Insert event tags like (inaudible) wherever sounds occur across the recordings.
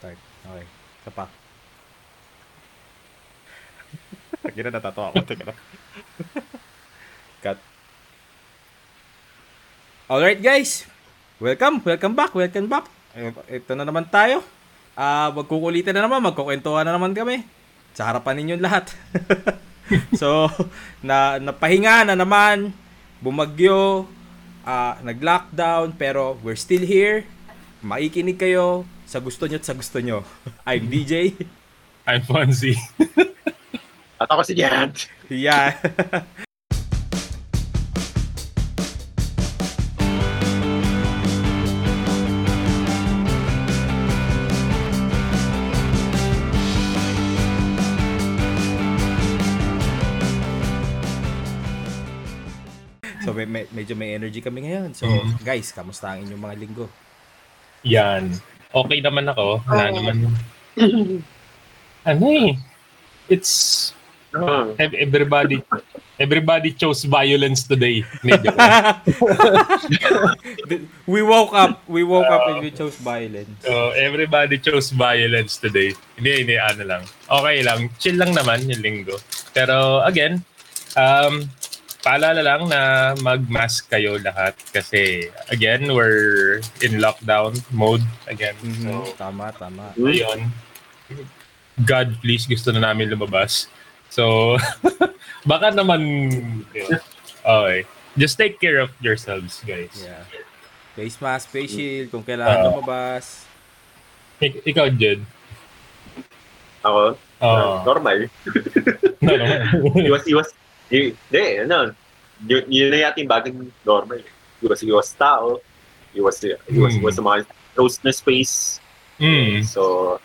Start. Okay. Isa pa. (laughs) Tagi na natatawa ako. Teka na. (laughs) Cut. Alright guys. Welcome. Welcome back. Welcome back. Ito na naman tayo. Ah, magkukulitan na naman. Magkukwentuhan na naman kami. Sa harapan ninyong lahat. (laughs) so, na napahinga na naman. Bumagyo. Ah, nag-lockdown. Pero we're still here. Maikinig kayo sa gusto nyo at sa gusto nyo. I'm DJ. I'm Fonzie. At ako si Jan. Yeah. so may, may- medyo may energy kami ngayon. So Mhm. guys, kamusta ang inyong mga linggo? Yan. Okay naman ako. Wala naman. (clears throat) Ano eh. It's Oh. ev- everybody everybody chose violence today. Medyo. (laughs) we woke up, we woke up and we chose violence. so, everybody chose violence today. Hindi, hindi, ano lang. Okay lang. Chill lang naman yung linggo. Pero again, um, paalala lang na mag-mask kayo lahat kasi again, we're in lockdown mode again. So, Mhm. Tama, tama. Ayun. God, please, gusto na namin lumabas. So, (laughs) baka naman, yun. okay. Just take care of yourselves, guys. Yeah. Face mask, face shield, kung kailangan Ah. lumabas. Ik- ikaw, Jed. Ako? Oo. normal. no, no. (laughs) Iwas, iwas. Hindi, ano. Yun, yun na yata yung bagong normal. Iwas, iwas tao. Iwas, iwas, Hmm. iwas sa mga closed na space. Mm. So,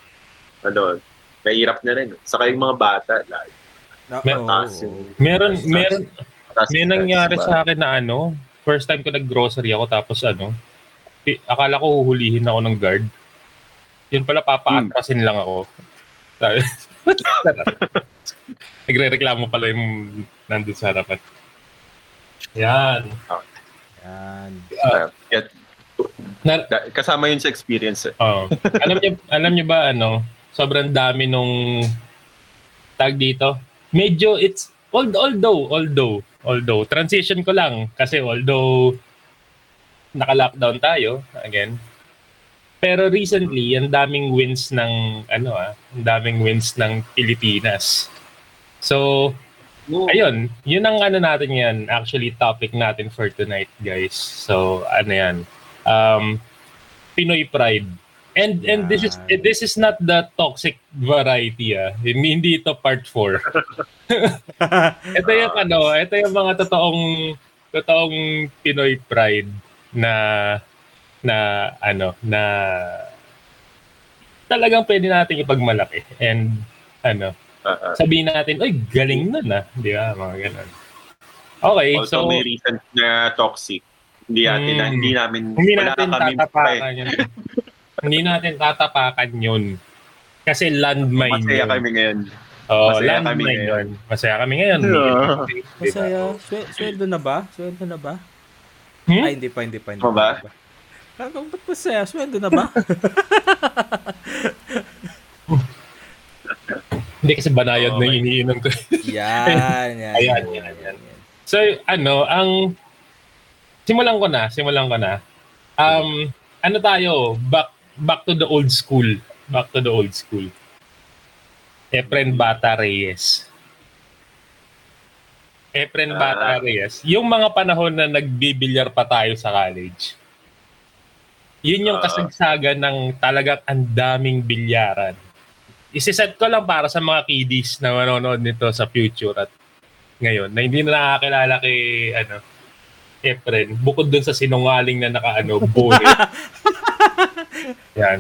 ano, nahirap na rin. Saka yung mga bata, like, oo. yung- Meron, meron, may nangyari diba? sa akin na ano, first time ko nag-grocery ako tapos ano, akala ko huhulihin ako ng guard. Yun pala, papaatrasin lang ako. Sabi- (laughs) (laughs) Nagre-reklamo pala yung nandun sa harapan. Yan. Yan. Ah, yeah, Na, da- kasama yun sa experience. Eh. Oh. alam niyo alam niyo ba ano, sobrang dami nung tag dito. Medyo it's al- although although although transition ko lang kasi although naka-lockdown tayo again. Pero recently, ang daming wins ng ano ah, ang daming wins ng Pilipinas. So, ayun, yun ang ano natin yan, actually topic natin for tonight, guys. So, ano yan, um, Pinoy pride. And and this is this is not the toxic variety ah. Hindi, hindi ito part 4. (laughs) ito yung ano, ito yung mga totoong totoong Pinoy pride na na ano na talagang pwede nating ipagmalaki and ano Ah. sabihin natin, oy, galing nun ah. Di ba? Mga ganun. Okay, Also, so, may reason na toxic. Hindi natin, Mm. na, hindi namin, hindi wala natin kami tatapakan yun. (laughs) hindi natin tatapakan yun. Kasi landmine Masaya yun. kami ngayon. Oh, Masaya kami ngayon. yun. Masaya kami ngayon. Yeah. Masaya. Swe- sweldo na ba? Sweldo na ba? Hmm? Ay, hindi pa, hindi pa. Hindi Ano ba? pa. Ah, Ba't masaya? Sweldo na ba? (laughs) Hindi kasi banayad Oh, na iniinom ko. yan, yan. (laughs) Ayan, yan, yan. So, ano, ang simulan ko na, simulan ko na. Um, ano tayo? Back back to the old school. Back to the old school. Efren Bata Reyes. Efren Ah. Bata Reyes. Yung mga panahon na nagbibilyar pa tayo sa college. Yun yung Ah. kasagsagan ng talagang ang daming bilyaran. Isiset ko lang para sa mga kiddies na manonood nito sa future at ngayon na hindi na nakakilala kay ano Efren bukod dun sa sinungaling na nakaano bully. (laughs) yan.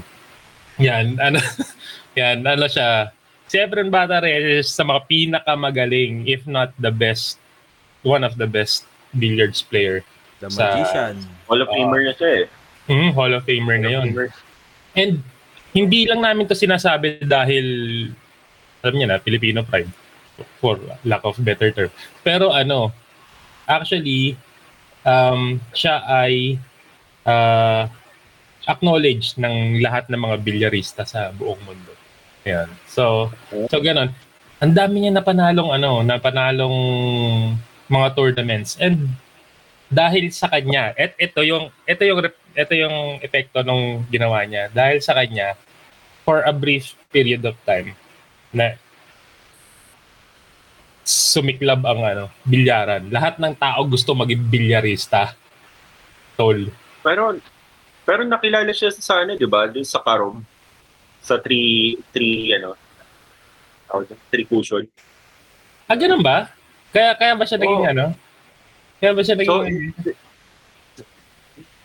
Yan ano (laughs) yan ano siya si Efren Bata Reyes sa mga pinakamagaling if not the best one of the best billiards player. The Sa- magician. Hall of Famer na siya eh. Hmm, Hall of Famer na Hall of yun. Famer. And hindi lang namin to sinasabi dahil alam niyo na Filipino pride for lack of better term. Pero ano, actually um siya ay ah, acknowledge ng lahat ng mga bilyarista sa buong mundo. Ayan. So, so ganun. Ang dami niya napanalong ano, napanalong mga tournaments and dahil sa kanya, et ito yung ito yung rep- ito yung epekto nung ginawa niya. Dahil sa kanya for a brief period of time na sumiklab ang ano, bilyaran. Lahat ng tao gusto maging bilyarista. Tol. Pero, pero nakilala siya sa ano, di ba? Doon sa Karom. Sa three, three, ano, three cushion. Ah, ganun ba? Kaya kaya ba siya naging Oo. ano? Kaya ba siya So, naging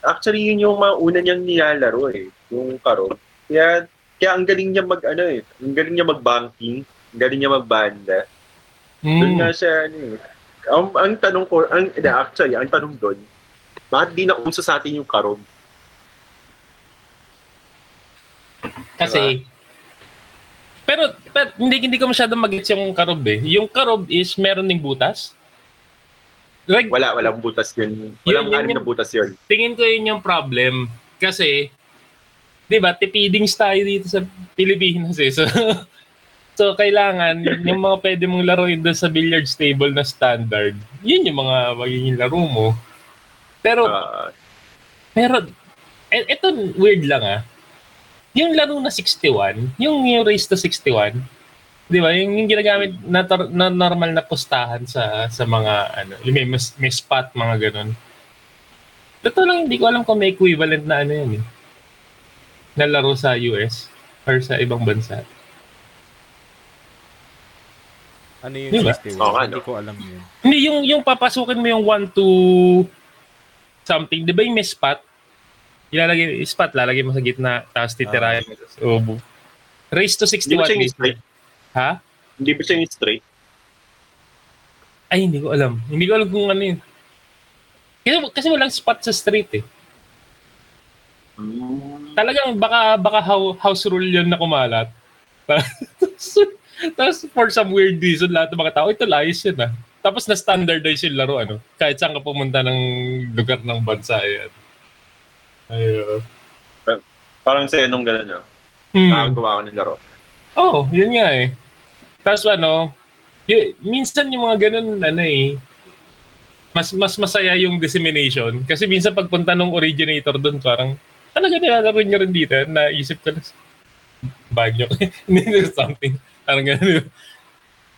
actually, yun yung mga una niyang nilalaro eh. Yung Karom. Kaya, kaya ang galing niya mag, ano eh, ang galing niya mag-banking, ang galing niya magbanda. Doon Hmm. nga siya, ano eh. Ang, ang tanong ko, ang, hindi, actually, ang tanong doon, bakit di na uso sa atin yung Karom? Kasi pero, pero hindi hindi ko masyadong magets yung karob eh. Yung karob is meron ding butas. Like, Wala, walang butas yun. Walang yun, yun. na butas yun. tingin ko yun yung problem. Kasi, di ba, tipidings tayo dito sa Pilipinas eh. So, (laughs) so kailangan, yung mga pwede mong laruin doon sa billiards table na standard, yun yung mga magiging laro mo. Pero, Ah, pero, e- eto weird lang ah. Yung laro na 61, yung, yung race to 61, di ba, yung, yung ginagamit na, tor- na normal na pustahan sa sa mga, ano, yung may, may spot, mga ganun. Totoo lang, hindi ko alam kung may equivalent na ano yan eh. Na laro sa US or sa ibang bansa. Ano yung Diba? 61? Oo nga, Hindi ko alam yun. Hindi, yung, yung papasukin mo yung 1 to something, di ba yung may spot? Ilalagay, spot, lalagay mo sa gitna, tapos titirahin mo sa ubo. Race to hindi ba 61 siya yung mismo. straight? Ha? Hindi ba siya yung straight? Ay, hindi ko alam. Hindi ko alam kung ano yun. Kasi, kasi walang spot sa street eh. Mm. Talagang baka, baka house rule yun na kumalat. (laughs) tapos, for some weird reason, lahat ng mga tao, ito layas yun ah. Tapos na-standardize yung laro, ano? Kahit saan ka pumunta ng lugar ng bansa, yan. Ayun. Parang sa nung gano'n, no? Hmm. Nakagawa ko ng laro. Oo, oh, yun nga eh. Tapos ano, y- minsan yung mga ganun, ano eh, mas mas masaya yung dissemination. Kasi minsan pagpunta ng originator doon, parang, talaga nilalaro nyo rin dito. Naisip ko na, banyo. (laughs) Hindi something. Parang gano'n.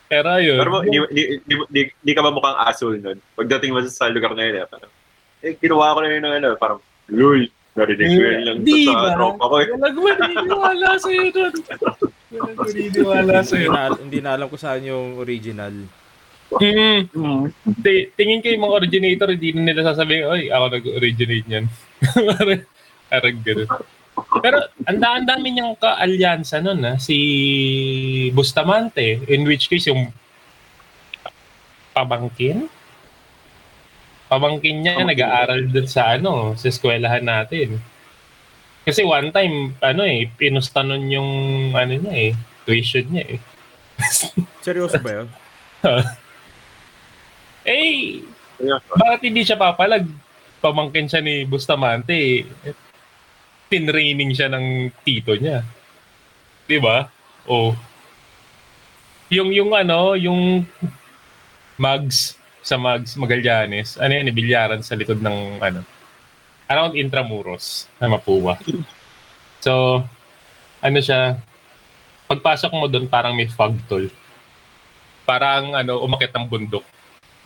Pero ayun. Pero di, di, di, di, di ka ba mukhang asshole nun? Pagdating mo sa lugar na yun, eh, parang, eh, ginawa ko na yun ng ano, parang, luy, narinig ko yun lang Di sa ba? tropa ko. eh. Maniniwala sa'yo doon. (laughs) Walang maniniwala Hindi sa'yo. na, hindi na alam ko saan yung original. Mm. Mm. Ti- tingin ko yung mga originator, hindi na nila sasabihin, oy, ako nag-originate yan. parang, (laughs) parang ganun. Pero ang da- ang dami niyang kaalyansa nun, ha? si Bustamante, in which case yung pabangkin? Pabangkin niya, Pamangkin. nag-aaral dun sa ano, sa eskwelahan natin. Kasi one time, ano eh, pinusta nun yung, ano niya eh, tuition niya eh. (laughs) Seryoso ba yun? (laughs) Eh, bakit hindi siya papalag? Pamangkin siya ni Bustamante. eh. Tinraining siya ng tito niya. 'Di ba? O yung yung ano, yung Mags sa Mags Magallanes, ano yan, bilyaran sa likod ng ano, around Intramuros na Mapua. So, ano siya, pagpasok mo doon parang may fog tol. Parang ano, umakit ng bundok.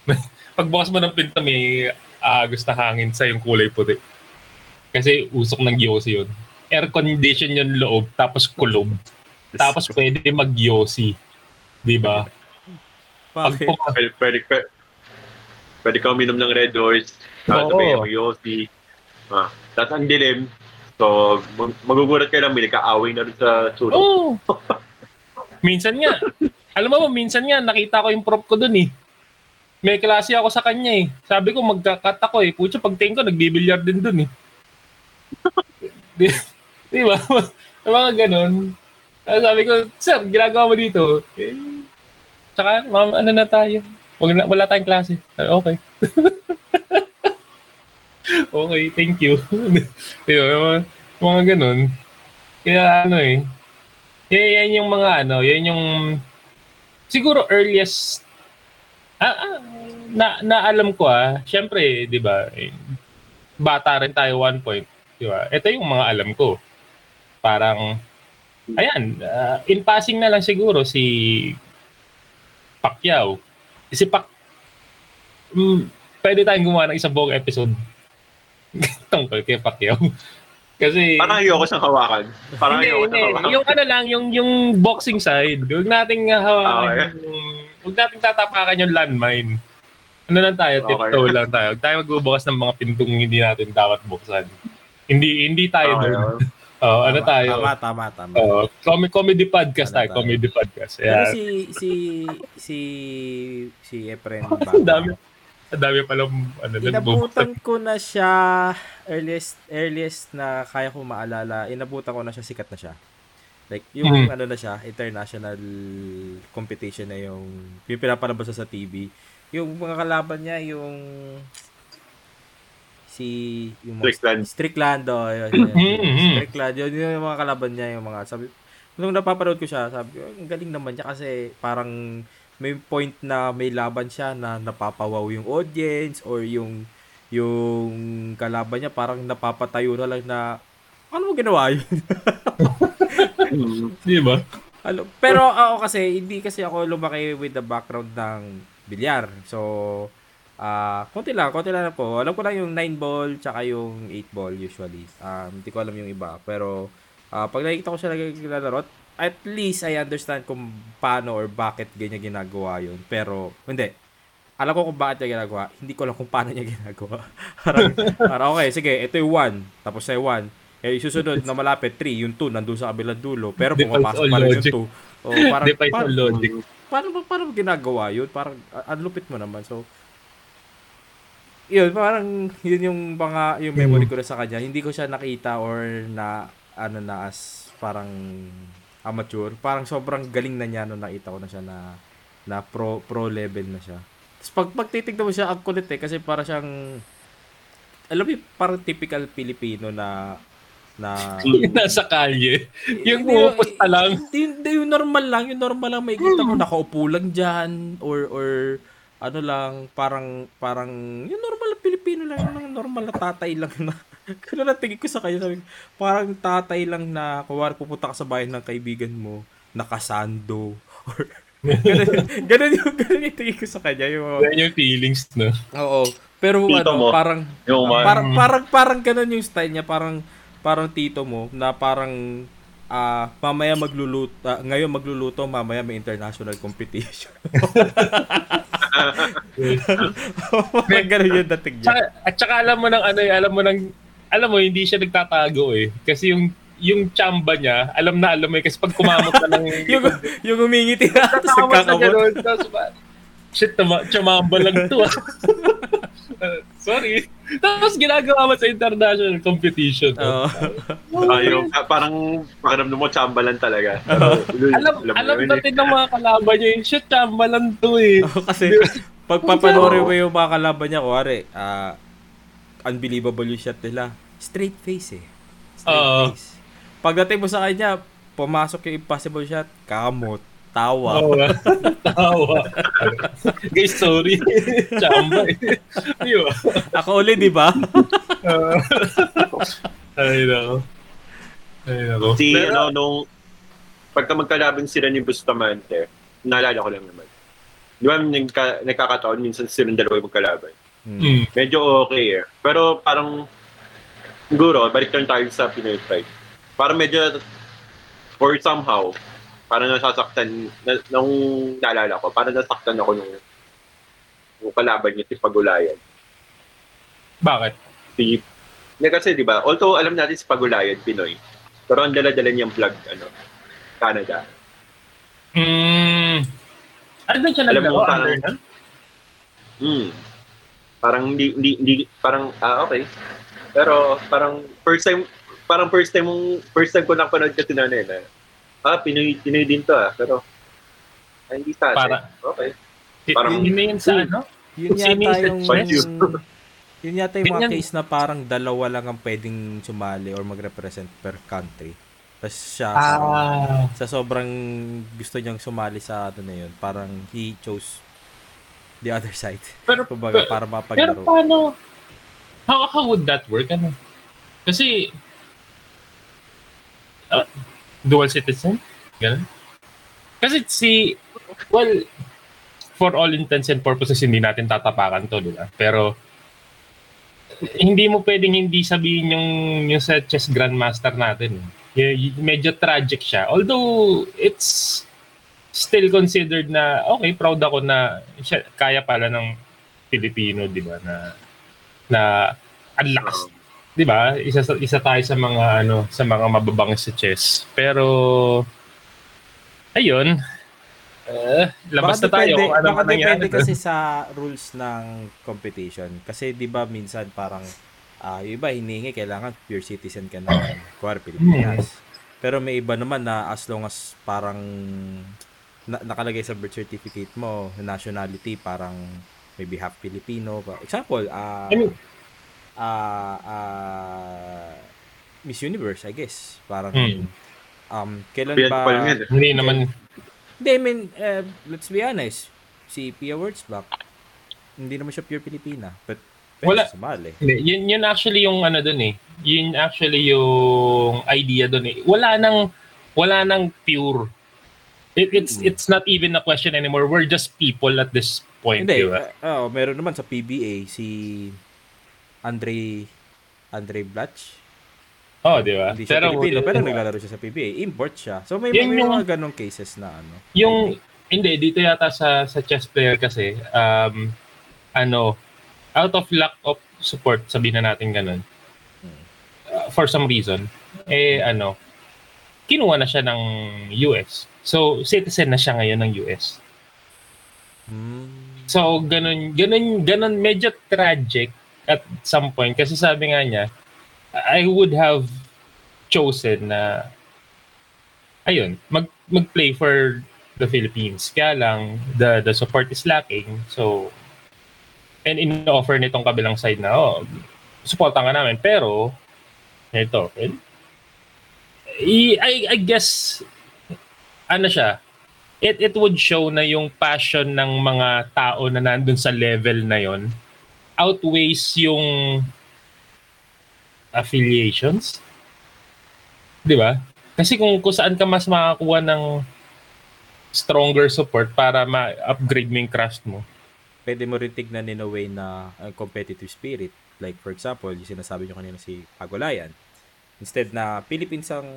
(laughs) Pagbukas mo ng pinto, may aagos na hangin sa yung kulay puti. Kasi usok ng Yossi yun. Air condition yung loob, tapos kulob. Tapos pwede mag-Yossi. Di ba? Pag Pwede, pwede, pwede, pwede ka uminom ng Red Horse, Oo. tapos may Yossi. Ah, tapos ang dilim, so mag- magugulat ka lang, may nagkaaway na rin sa sulok. Oo. (laughs) minsan nga. Alam mo, minsan nga, nakita ko yung prop ko dun eh. May klase ako sa kanya eh. Sabi ko, magkakat ako eh. Pucha, pagtingin ko, nagbibilyar din dun eh. (laughs) di, di ba? (laughs) mga ganun. Sabi ko, sir, ginagawa mo dito. Eh, tsaka, ma'am, ano na tayo? Wag na, wala tayong klase. Okay. (laughs) okay, thank you. (laughs) Di ba? Mga ganun. Kaya ano eh. Kaya yan yung mga ano, yan yung siguro earliest ah, ah, na naalam ko ah. Syempre, 'di ba? eh, Bata rin tayo one point, 'di ba? Ito yung mga alam ko. Parang ayan, ah, in passing na lang siguro si Pacquiao. Si Pac mm, pwede tayong gumawa ng isang buong episode tungkol kay Pacquiao. Kasi Parang ayoko siyang hawakan. Parang hindi, ayoko siyang hawakan. Yung ano lang, yung yung boxing side. Huwag nating uh, hawakan Okay. yung huwag nating tatapakan yung landmine. Ano lang tayo, Okay. tiptoe (laughs) lang tayo. Huwag tayo magbubukas ng mga pintong hindi natin dapat buksan. Hindi hindi tayo Okay, doon. Oh, (laughs) ano Tama, tayo? Tama, tama, tama. Oh, comedy, comedy podcast Ano tayo, tayo? comedy podcast. Pero Yeah. si, si, si, si Efren (laughs) Ang dami, ang dami palang ano, inabutan ko na siya, earliest, earliest na kaya ko maalala, inabutan ko na siya, sikat na siya. Like, yung Mhm. ano na siya, international competition na yung, yung pinapalabas sa TV. Yung mga kalaban niya, yung si yung mga Strickland. Strickland oh, yun, yun, yun. Mhm. Strickland yun, yun yung mga kalaban niya yung mga sabi nung napapanood ko siya sabi ko ang galing naman niya kasi parang may point na may laban siya na napapawaw yung audience or yung yung kalaban niya parang napapatayo na lang na ano mo ginawa yun? (laughs) Di ba? Ano, pero ako kasi hindi kasi ako lumaki with the background ng bilyar. So ah konti lang, konti lang po. Alam ko lang yung 9 ball tsaka yung 8 ball usually. Um, hindi ko alam yung iba. Pero ah pag nakikita ko siya naglalaro, at least I understand kung paano or bakit ganyan ginagawa yun. Pero hindi. Alam ko kung bakit niya ginagawa. Hindi ko alam kung paano niya ginagawa. (laughs) parang, parang okay, sige, ito yung 1. Tapos na yung 1. Eh, susunod na malapit, 3. Yung 2, nandun sa kabilang dulo. Pero pumapasok pa rin yung 2. Oh, parang, Defies parang, all logic. paano paano mo ginagawa yun? Parang ang lupit mo naman. So yun, parang yun yung mga yung memory ko na sa kanya. Hindi ko siya nakita or na ano na as parang amateur. Parang sobrang galing na niya nung nakita ko na siya na na pro pro level na siya. Tapos pag pagtitignan mo siya ang kulit eh kasi para siyang alam mo yung parang typical Pilipino na na (laughs) Nasa kalye. Yung Hindi, pumupusta lang. Hindi, hindi, yung normal lang, yung normal lang may kita mo nakaupo lang diyan or or ano lang, parang parang yung normal Pilipino lang, yung normal na tatay lang na (laughs) Ganun ang tingin ko sa kanya. Sabi, parang tatay lang na, kuwari pupunta ka sa bahay ng kaibigan mo, nakasando. (laughs) Or, ganun, (laughs) ganun, yung, ganun yung tingin ko sa kanya. Yung, Yan yung feelings, no? oo. Pero Tito ano, mo. parang, Yung man. parang, parang, parang ganun yung style niya. Parang, parang tito mo, na parang, ah mamaya magluluto, ah, ngayon magluluto, mamaya may international competition. (laughs) parang ganun yung dating niya. At saka alam mo ng ano eh, alam mo ng, alam mo, hindi siya nagtatago eh. Kasi yung yung chamba niya, alam na alam mo eh, kasi pag kumamot ka ng... (laughs) yung, yung humingiti na, tapos na nagkakamot. tapos shit, tama, chumamba lang to ah. Uh, (laughs) Sorry. Tapos ginagawa mo sa international competition. Oo. Ah, yung, ah, parang pakiramdam mo, chamba lang talaga. (laughs) alam, alam natin ng mga kalaban niya yung shit, chamba lang to eh. (laughs) Oo, kasi pag papanoorin mo yung mga kalaban niya, kuwari, ah, unbelievable yung shot nila. Straight face eh. Straight Oo. face. Pagdating mo sa kanya, pumasok yung impossible shot, kamot, tawa. Tawa. Tawa. Guys, sorry. Chamba eh. Di ba? Ako ulit, di ba? Uh, ay, nako. Ay, nako. Si, Pero- ano, nung, pagka magkalaban sila ni Bustamante, naalala ko lang naman. Di ba, nagka, nagkakataon, minsan silang dalawa yung magkalaban. Hmm. Medyo okay eh. Pero parang, siguro, balik lang tayo sa Pinoy Pride. Parang medyo, or somehow, parang nasasaktan, na, nung naalala ko, parang nasaktan ako nung, nung kalaban niya, si Pagulayan. Bakit? Si, na kasi, di ba, although alam natin si Pagulayan, Pinoy, pero ang dala-dala niyang vlog, ano, Canada. Hmm. Ano ba siya naglaro? parang-? Hmm. Parang hindi, hindi, hindi, parang, ah, okay. Pero, parang, first time, parang first time mong, first time ko napanood kasi na eh, na, ah, Pinoy, Pinoy din to ah, pero, ah, hindi sa. Para- Okay. Parang- Yun yun sa ano? (laughs) Yun yata yung. Yun yata yung mga case na parang dalawa lang ang pwedeng sumali or mag-represent per country. Tapos siya, Ah, sa sobrang gusto niyang sumali sa ano na yun, parang he chose the other (laughs) side. pero, Kumbaga, pero, para pero mapaglaro. paano, how, how would that work? Ano? Kasi, ah, dual citizen? Ganun? Kasi si, well, for all intents and purposes, hindi natin tatapakan to, di ba? Pero, hindi mo pwedeng hindi sabihin yung, yung sa chess grandmaster natin. Y- medyo tragic siya. Although, it's still considered na, okay, proud ako na siya, kaya pala ng Pilipino, di ba, na, na ang lakas. Di ba? Isa, sa- isa tayo sa mga, ano, sa mga mababangis sa chess. Pero, ayun, eh, labas na tayo. kung ano baka depende kasi sa rules ng competition. Kasi 'di ba minsan parang ah yung iba hinihingi kailangan pure citizen ka ng kuwari Pilipinas. Pero may iba naman na as long as parang na, nakalagay sa birth certificate mo nationality parang maybe half Filipino. Example, ah I mean, ah ah, Miss Universe, I guess. Parang Hmm. um kailan Pinag ba eh. hindi naman, hindi, I mean, uh, let's be honest. Si Pia Wurtzbach, hindi naman siya pure Pilipina. But, Wala. Sumali. Hindi, yun, yun actually yung ano dun eh. Yun actually yung idea dun eh. Wala nang, wala nang pure. It, it's Mm. it's not even a question anymore. We're just people at this point, Hindi, di ba? uh, oh, meron naman sa PBA si Andre Andre Blatch. Oh, di ba? Hindi siya Pero, Pilipino, pero naglalaro siya sa PBA. Import siya. So may, Yun may yung- mga ganong cases na ano. yung, hindi, dito yata sa, sa chess player kasi, um, ano, out of lack of support, sabihin na natin ganun, uh, for some reason, eh, ano, kinuha na siya ng US. So, citizen na siya ngayon ng US. Hmm. So, ganun, ganun, ganun, medyo tragic at some point. Kasi sabi nga niya, I would have chosen na, ayun, mag, mag-play for the Philippines. Kaya lang, the, the support is lacking. So, and in-offer nitong kabilang side na, oh, supportan ka namin. Pero, ito, I, I, I guess, ano siya, it it would show na yung passion ng mga tao na nandun sa level na yon outweighs yung affiliations. 'Di ba? Kasi kung kung saan ka mas makakuha ng stronger support para ma-upgrade mo yung craft mo. Pwede mo rin tignan in a way na ang competitive spirit. Like for example, yung sinasabi nyo kanina si Pagulayan. Instead na Philippines ang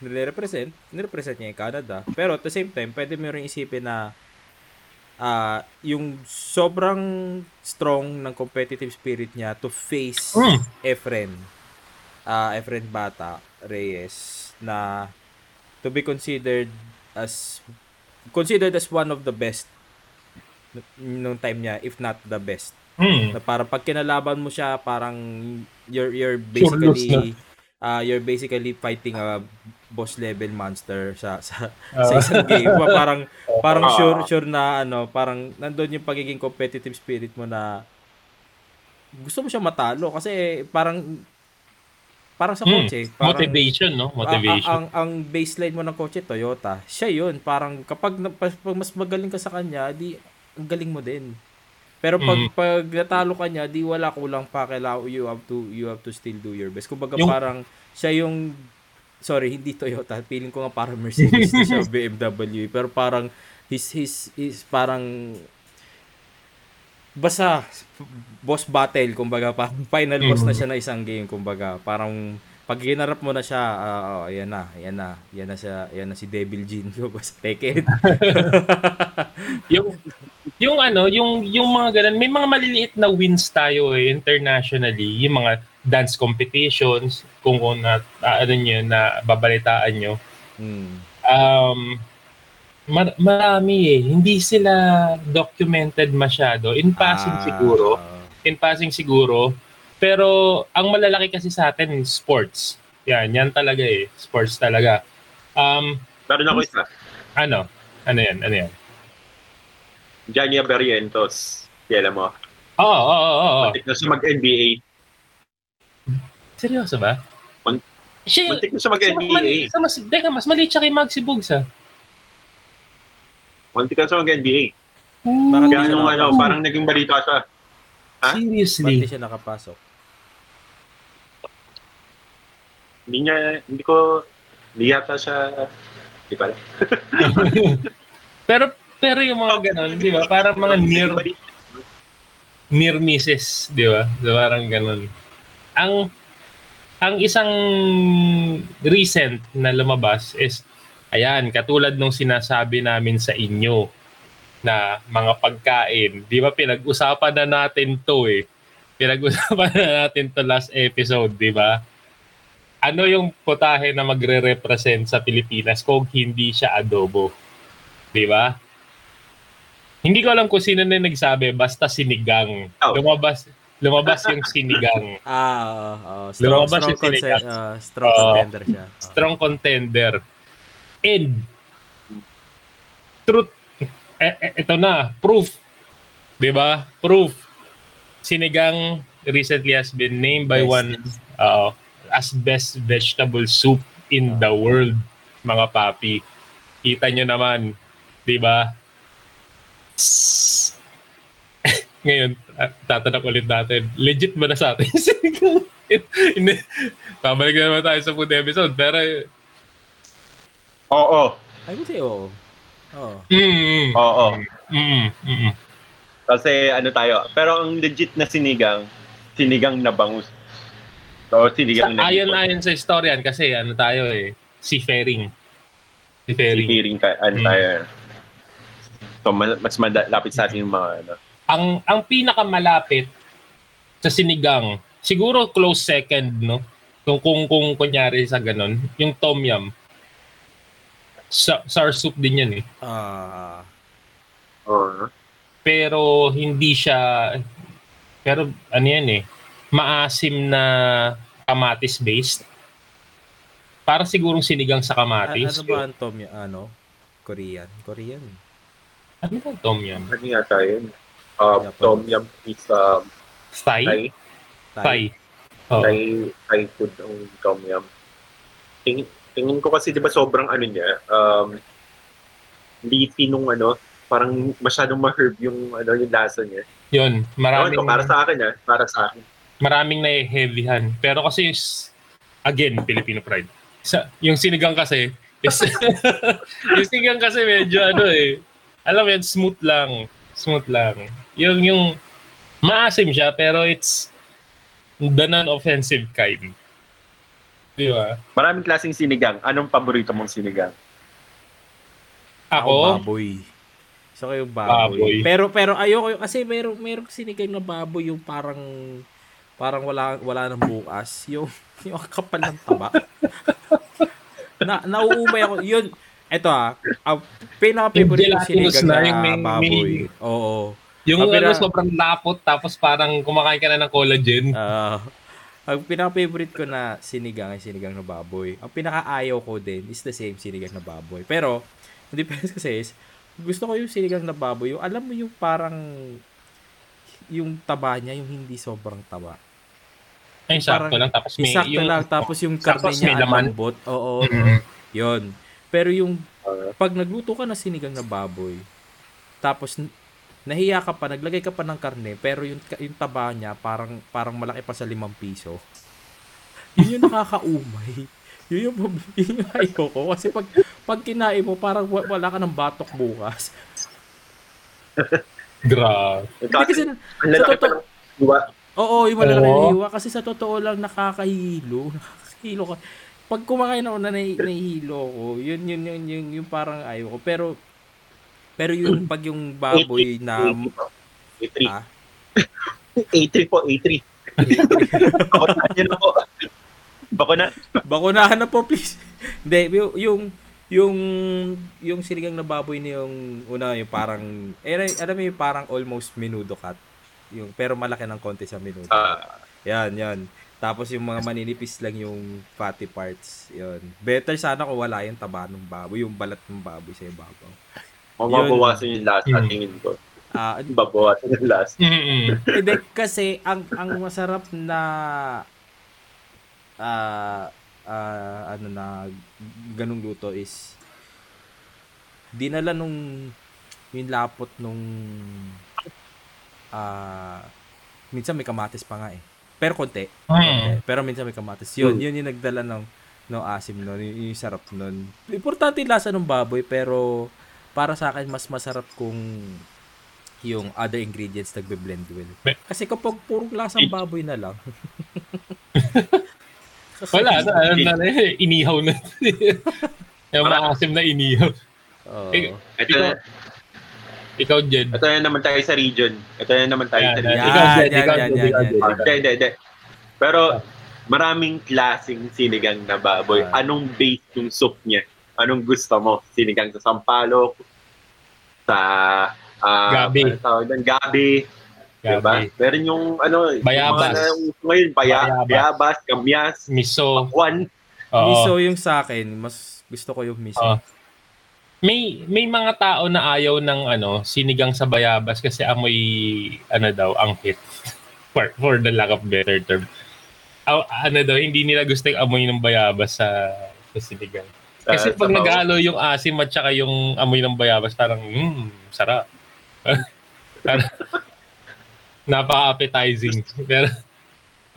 nire-represent, nire-represent niya yung Canada. Pero at the same time, pwede mo rin isipin na ah yung sobrang strong ng competitive spirit niya to face Mm. Efren. ah Efren Bata Reyes na to be considered as considered as one of the best nung time niya if not the best Hmm. na parang pag kinalaban mo siya parang you're you're basically uh, you're basically fighting a boss level monster sa sa, sa Ah. isang game Pa- parang (laughs) parang Ah. sure sure na ano parang nandoon yung pagiging competitive spirit mo na gusto mo siya matalo kasi parang parang sa Hmm. kotse parang, Motivation, no? Motivation. ah, ang ang baseline mo ng kotse Toyota, siya 'yun. Parang kapag pag mas magaling ka sa kanya, di ang galing mo din. Pero pag Mhm. pag natalo ka niya, di wala kulang pa kailangan you have to you have to still do your best. Kumbaga Yung- parang siya yung sorry, hindi Toyota. Feeling ko nga parang Mercedes na siya (laughs) BMW. Pero parang his his his parang basta boss battle kumbaga parang final boss na Mhm. siya na isang game kumbaga parang pag ginarap mo na siya ah, oh, ayan na ayan na yan na siya ayan na si Devil Jin ko basta Tekken yung yung ano, yung yung mga ganun, may mga maliliit na wins tayo eh, internationally, yung mga dance competitions, kung kung na, ah, ano nyo, na babalitaan nyo. hmm. Um, mar- marami eh. Hindi sila documented masyado. In passing Ah, siguro. In passing siguro. Pero ang malalaki kasi sa atin, sports. Yan, yan talaga eh. Sports talaga. Um, Meron ako isa. ano? Ano yan? Ano yan? Jania Barrientos. Kailan mo? Oo, oo, oo, oo. Muntik na siya mag-NBA. Seryoso ba? Mun- Siya, Muntik na siya mag-NBA. sa mas, teka, mas maliit siya kay Maxi Bugs, ah. Muntik na siya mag-NBA. Bakit Kaya di siya nung ano, parang naging balita siya. Ha? Seriously. di siya nakapasok? Hindi niya, hindi ko, hindi yata siya, di ba? (laughs) pero, pero yung mga ganon, di ba? Parang mga near, near misses, di ba? So, parang ganun. Ang ang isang recent na lumabas is ayan, katulad nung sinasabi namin sa inyo na mga pagkain. Di ba pinag-usapan na natin to eh. Pinag-usapan (laughs) na natin to last episode, di ba? Ano yung putahe na magre-represent sa Pilipinas kung hindi siya adobo? Di ba? Hindi ko alam kung sino na nagsabi, basta sinigang. Oh. Lumabas, lumabas yung sinigang. (laughs) Ah, oo, oo. strong, Lumabas strong, yung sinigang. conce- ah, strong Oo. contender siya. Oo. Strong contender. And, truth, eh, eh, ito na, proof. 'Di ba? Proof. Sinigang recently has been named by Best. one uh, as best vegetable soup in the world, mga papi. Kita nyo naman, 'di ba? Ngayon, ah, tatanong ulit natin, legit ba na sa atin. (laughs) Pabalik na naman tayo sa food episode, pero Oo, I would say oo. Oo. mm, oo. mm, mm, Kasi ano tayo, pero ang legit na sinigang, sinigang na bangus. So, Sa, sinigang na ayon ayon sa historian kasi ano tayo eh, seafaring. Seafaring. Sipiring ka, ano Mm. tayo. So, mas, mas malapit sa atin yung mga ano. Ang ang pinakamalapit sa sinigang, siguro close second, no? Kung kung kung kunyari sa ganun, yung tom yum. Sa, sour soup din yan eh. Ah, Oo. Pero hindi siya pero ano yan eh, maasim na kamatis based. Para sigurong sinigang sa a- kamatis. ano ba ang tom yung ano? Korean. Korean. Ano ba ang tom yum? Ano nga tayo? Um, Japanese. tom yum is um, Thai? Thai. Thai. Oh. Thai, Thai food ang tom yum. Tingin, tingin ko kasi, di ba, sobrang ano niya, um, leafy nung ano, parang masyadong ma-herb yung, ano, yung lasa niya. Yun, maraming ko, para sa akin, ah, para sa akin. maraming na heavyhan. Pero kasi again, Filipino pride. Sa yung sinigang kasi is, (laughs) yung sinigang kasi medyo ano eh. Alam mo yun, smooth lang. Smooth lang. Yung yung maasim siya pero it's the non-offensive kind. Di ba? Maraming klaseng sinigang. Anong paborito mong sinigang? Ako, baboy. So kayo baboy. Baboy. Pero pero ayoko yung- kasi meron meron sinigang na baboy yung parang parang wala wala nang bukas. Yung (laughs) yung kapal ng taba. (laughs) na nauumay ako. Yun eto ah, ang pinaka-favorite gelatinous sinigang na, na, yung may- baboy. may- Oo. yung Ang ano, sobrang lapot tapos parang kumakain ka na ng collagen. Ah, ang pinaka-favorite ko na sinigang ay sinigang na baboy. Ang pinaka-ayaw ko din is the same sinigang na baboy. Pero, ang difference kasi is, gusto ko yung sinigang na baboy. Yung, alam mo yung parang, yung taba niya, yung hindi sobrang taba. Ay, sakto parang- lang. Tapos may, Sakto yung, lang. Tapos yung karne Tapos may niya, laman. lambot. Oo. Mhm. Yun. Pero yung, Ah, pag nagluto ka ng sinigang na baboy, tapos n- nahiya ka pa, naglagay ka pa ng karne, pero yung, yung taba niya, parang, parang malaki pa sa limang piso. Yun yung nakakaumay. (laughs) Yun yung, yun yung ayoko. Kasi pag, pag kinain mo, parang wa- wala ka ng batok bukas. (laughs) Grabe. Kasi, na- sa totoo- oo, yung malaki Oo. na hiwa. Kasi sa totoo lang, nakakahilo. (laughs) Nakakahilo ka. Pag kumain ako na nahi- nahihilo ko, yun, yun, yun, yun, yung parang ayoko. Pero, pero yung pag yung baboy na, A3. ah, A3 po, A3. Bakunahan niyo na po. Bakuna. Bakunahan na po, please. Hindi, yung, yung, yung, yung sinigang na baboy na yung, una, yung parang, eh, alam mo yung parang almost menudo cut. Yung, pero malaki ng konti sa menudo. Ah, yan, yan. Tapos yung mga maninipis lang yung fatty parts. Yun. Better sana kung wala yung taba ng baboy, yung balat ng baboy sa ibabaw. mababawasan yung lasa, Mm. tingin ko. Ah, Babawasan yung last. Mm-mm. Hindi kasi ang ang masarap na ah ah, ano na ganung luto is dinala nung yung lapot nung ah minsan may kamatis pa nga eh. Pero konti. Mm. Pero minsan may kamatis. Yun, Mm. yun yung nagdala ng no asim nun, yung, yung sarap nun. Importante yung lasa ng baboy pero para sa akin mas masarap kung yung other ingredients nagbe-blend well. Kasi kapag purong lasang baboy na lang. (laughs) Wala na, ano na, (laughs) eh, inihaw na. (laughs) yung maasim na inihaw. Oo. Ik- Ito, ikaw, Jed. ito na naman tayo sa region. Ito na naman tayo Yan, sa region. Ikaw, Jed, yan, ikaw, Jed, ikaw, yan. Jed. Ah, Hindi, hindi, hindi. Pero maraming klaseng sinigang na baboy. Ah. Anong base yung soup niya? Anong gusto mo? Sinigang sa sampalok? Sa... ah, Gabi. ano tawag doon? Gabi. Diba? Gabi. Meron yung ano, Bayabas. yung mga ngayon, baya, Bayabas. bayabas, kamyas, Miso. pakwan. Oo. Miso yung sa akin, mas gusto ko yung miso. Oo. May may mga tao na ayaw ng ano, sinigang sa bayabas kasi amoy ano daw, angkit. (laughs) For, for the lack of better term. Aw- ano daw, hindi nila gusto yung amoy ng bayabas sa, sa sinigang. Kasi sa pag nag-halo yung asim at saka yung amoy ng bayabas, parang, mmm, sarap. (laughs) (laughs) Napaka-appetizing. Pero,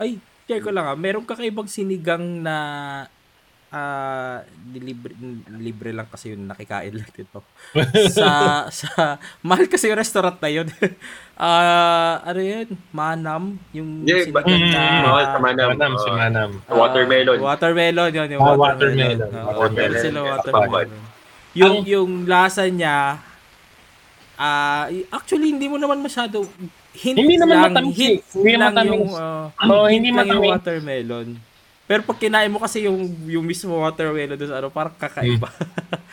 Ay, share ko lang ah. Meron kakaibang sinigang na ah libre, libre lang kasi yun nakikain lang dito. (laughs) sa sa mahal kasi yung restaurant na yun. (laughs) Ah, ano yun? Manam, yung Yeah, ba- sinigang na Mm, Mahal sa Manam. Manam, si Oo. Manam. ah, Watermelon. watermelon yun, yung watermelon. watermelon. Oo, Watermelon. sila watermelon. Yung yung lasa niya ah actually hindi mo naman masyado hint Hindi naman lang, matamis hint Hindi naman lang matamis. yung Oo, hint hindi lang yung matamis. watermelon. Pero pag kinain mo kasi yung yung mismo watermelon doon ano parang kakaiba.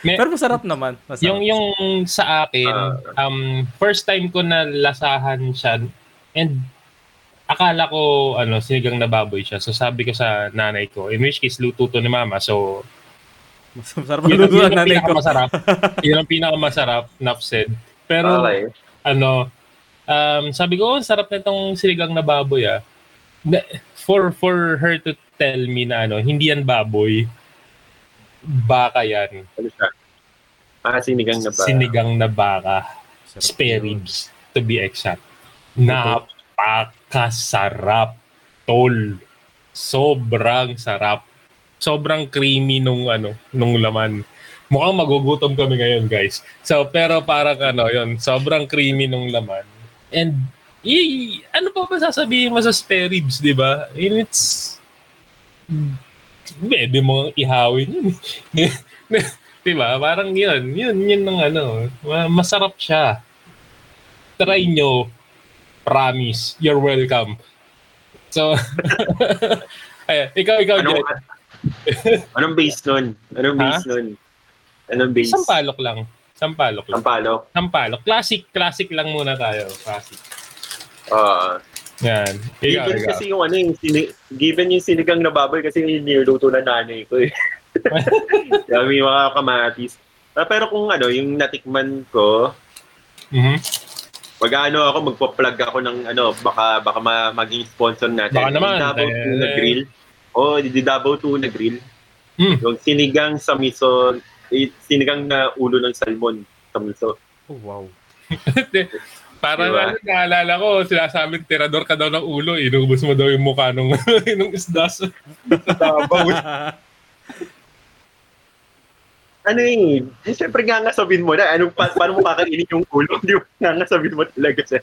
May- (laughs) Pero masarap naman. Masarap. Yung yung sa akin, um first time ko na lasahan siya and akala ko ano sinigang na baboy siya. So sabi ko sa nanay ko, in which case luto to ni mama. So Mas- masarap yun, luto ng ang nanay ko. pinakamasarap. (laughs) yun ang pinakamasarap, said. Pero Okay. ano, um, sabi ko, oh, ang sarap na itong sinigang na baboy ah. For, for her to tell me na ano, hindi yan baboy, baka yan. Ano siya? Ah, sinigang na ba? Sinigang na baka. Sarap Spare ribs, to be exact. Napakasarap, tol. Sobrang sarap. Sobrang creamy nung ano, nung laman. Mukhang magugutom kami ngayon, guys. So, pero parang ano, yon sobrang creamy nung laman. And, i, ano pa ba sasabihin mo sa spare ribs, di ba? It's, pwede mo ihawin yun. (laughs) di ba? Parang yun, yun, yun ng ano, ma- masarap siya. Try nyo. Promise. You're welcome. So, (laughs) ay, ikaw, ikaw, Anong, (laughs) anong base nun? Anong Ha? base nun? Anong base? Sampalok lang. Sampalok lang. Sampalo. Sampalok. Classic, classic lang muna tayo. Classic. Ah. Yan. Ikaw, given ikaw. kasi yung ano yung sini- given yung sinigang na baboy kasi yung niluto na nanay ko eh. (laughs) May mga kamatis. Ah, pero kung ano, yung natikman ko, Mhm. mag-ano ako, magpa-plug ako ng ano, baka baka ma- maging sponsor natin. Baka naman, Yung Davao eh, Tuna eh. Grill. Oh, di Davao Tuna Grill. Mm. Yung sinigang sa miso, eh, sinigang na ulo ng salmon sa miso. Oh, wow. (laughs) Parang Diba? ano, naalala ko, sinasabing tirador ka daw ng ulo, inubos mo daw yung mukha nung, (laughs) nung isda sa, sa. (laughs) Ano eh, eh syempre nga nga sabihin mo na, anong, pa, paano mo kakainin yung ulo? (laughs) Hindi mo nga nga sabihin mo talaga siya.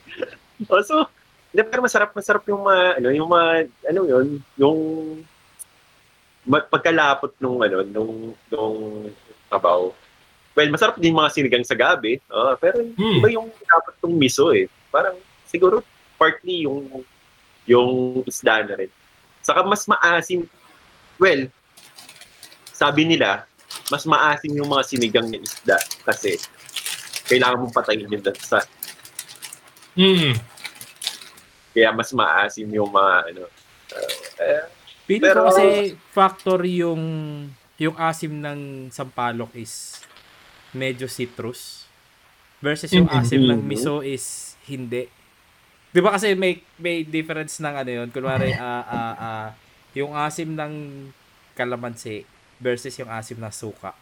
Oh, so, hindi, pero masarap, masarap yung mga, ano, yung mga, ano yun, yung pagkalapot nung, ano, nung, nung kabaw. Well, masarap din mga sinigang sa gabi, oh, pero Hmm. iba yung dapat tong miso eh. Parang, siguro, partly yung, yung isda na rin. Saka mas maasim, well, sabi nila, mas maasim yung mga sinigang na isda kasi kailangan mong patayin yun dun sa Mm. kaya mas maasim yung mga ano uh, eh, Pero- ko kasi factor yung yung asim ng sampalok is medyo citrus. versus yung asim ng miso is hindi. 'Di ba kasi may may difference ng ano 'yon, kunwari (laughs) ah ah ah, yung asim ng kalamansi versus yung asim ng suka.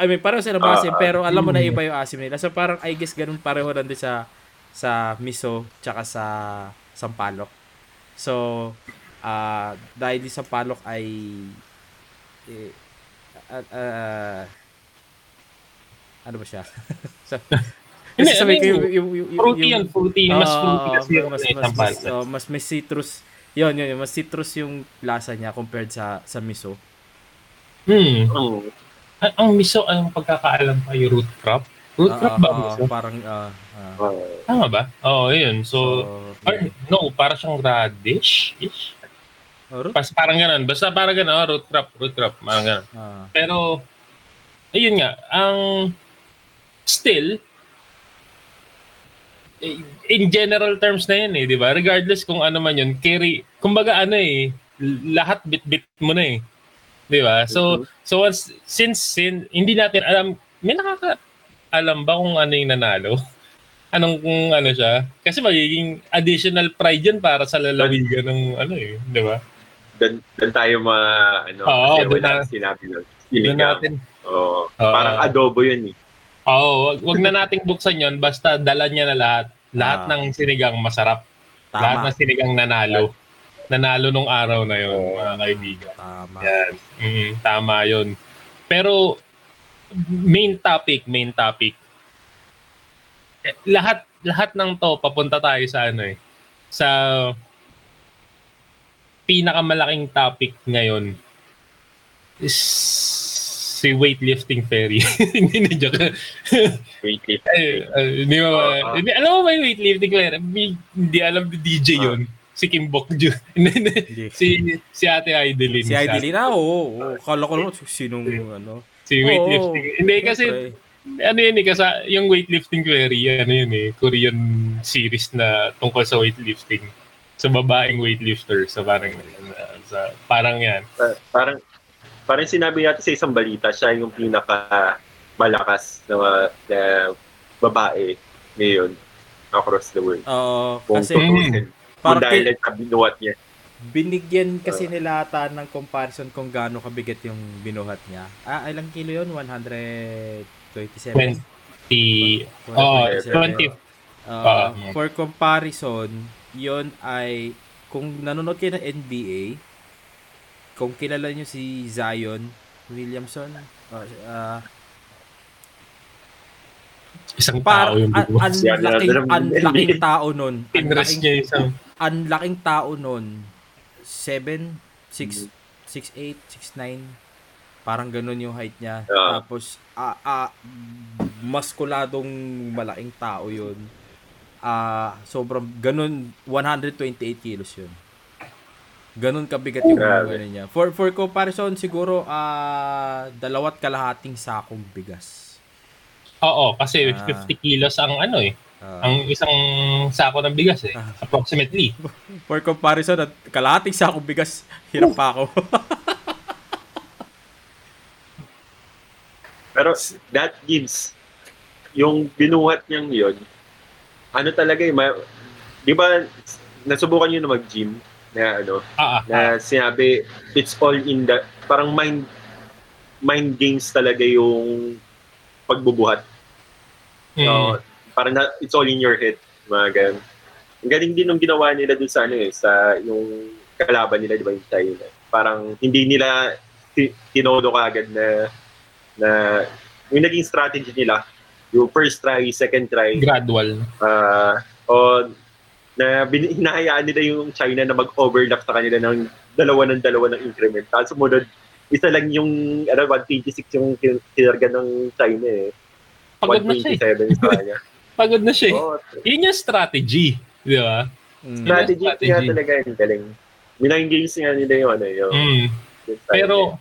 I mean, pareho sila Ah, asim, pero alam mo na mm. iba yung asim nila. So parang I guess ganun pareho lang din sa sa miso tsaka sa sampalok. So, ah dahil yung sampalok ay eh, ah, ah, ano ba siya? (laughs) so, kasi sabi ko I mean, yung, yung, yung, yung, Fruity yan, fruity. Mas Oo, fruity kasi yung mas, mas, mas, mas, oh, mas may citrus. Yun, yun, yun, mas citrus yung lasa niya compared sa sa miso. Hmm. Mm. Ang, ang miso, ang pagkakaalam pa yung root crop. Root Ah, crop ba miso? parang ah, ah. Ah. Tama ba? Oo, yun. So, So, or, no, para siyang radish-ish. oh, root? Pas, parang ganun. Basta parang ganun. Oh, root crop, root crop. Parang ganun. Ah, Pero, ayun nga, ang still, eh, in general terms na yun eh, di ba? Regardless kung ano man yun, carry, kumbaga ano eh, lahat bit-bit mo na eh. Di ba? So, so once, since, sin, hindi natin alam, may nakaka, alam ba kung ano yung nanalo? (laughs) Anong kung ano siya? Kasi magiging additional pride yun para sa lalawigan ng ano eh, di ba? Doon, doon tayo ma, ano, Oo, kasi wala na- sinabi nun. Doon natin, Oo. Oo. parang adobo yun eh. Oo, wag, wag na nating buksan yon basta dala niya na lahat. Lahat Ah. ng sinigang masarap. Lahat tama. ng sinigang nanalo. Nanalo nung araw na yon, mga kaibigan. Tama. Yan. Mm, tama yon. Pero main topic, main topic. Eh, lahat lahat ng to papunta tayo sa ano eh. Sa pinakamalaking topic ngayon is si weightlifting fairy. (laughs) Hindi na joke. Wait. Ay, ay, hindi mo? Ah, ah. Hindi, alam mo ba yung weightlifting player? Hindi, hindi alam ni DJ yun. Si Kim Bok (laughs) Ju. Hindi, hindi. Hindi. si, si Ate Idelin. Si Idelin, ah, oo. oo. Kala ko naman, sinong, ano. Si weightlifting. Oo, hindi kasi, ano yun eh, kasi yung weightlifting query, ano yun eh, Korean series na tungkol sa weightlifting. Sa babaeng weightlifter. So parang, uh, sa, parang yan. Pa- parang parang sinabi natin sa isang balita, siya yung pinaka malakas na, na babae ngayon across the world. Oo, Kung kasi. Kung parang dahil sa binuhat niya. binigyan kasi nila ata ng comparison kung gaano kabigat yung binuhat niya. Ah, ilang kilo yun? 127? 20, oh, 20. Uh, Ah. for comparison, yon ay kung nanonood kayo ng NBA, kung kilala nyo si Zion Williamson, uh, uh, Isang par tao yung an, an, laking, an, laking tao nun. An Pinrest laking, niya isang an laking tao nun. 7, 6, 6'8", 6'9". Parang ganun yung height niya. Ah. Tapos, ah, ah, maskuladong malaking tao yun. Ah, sobrang ganun 128 kilos yun. Ganun kabigat yung ano niya. For for comparison siguro ah dalawat kalahating sakong bigas. Oo, kasi Ah. 50 kilos ang ano eh. Ah, Ang isang sako ng bigas eh. Ah. Approximately. (laughs) for comparison at kalahating sakong bigas, hirap pa ako. (laughs) Pero that gives yung binuhat niyang yun, ano talaga eh, ma- di ba nasubukan niyo na mag-gym na ano, Ah, ah, na sinabi it's all in the parang mind mind games talaga yung pagbubuhat. mm. So, parang na, it's all in your head, mga ganun. Ang galing din nung ginawa nila dun sa ano eh, sa yung kalaban nila, di ba, yung China. Parang hindi nila ti- tinodo kaagad na na yung naging strategy nila, yung first try, second try, gradual. ah o na bin- hinahayaan nila yung China na mag-overlap sa kanila ng dalawa ng dalawa ng increment. Tapos sumunod, isa lang yung ano, 126 yung kin- kinarga ng China eh. Pagod na siya eh. 127 sa kanya. (laughs) Pagod na siya eh. Oo, Yun yung strategy. Di ba? Mm. strategy, strategy. nga talaga yung galing. Minang games nga nila yung ano yung, Mm. yung. Pero-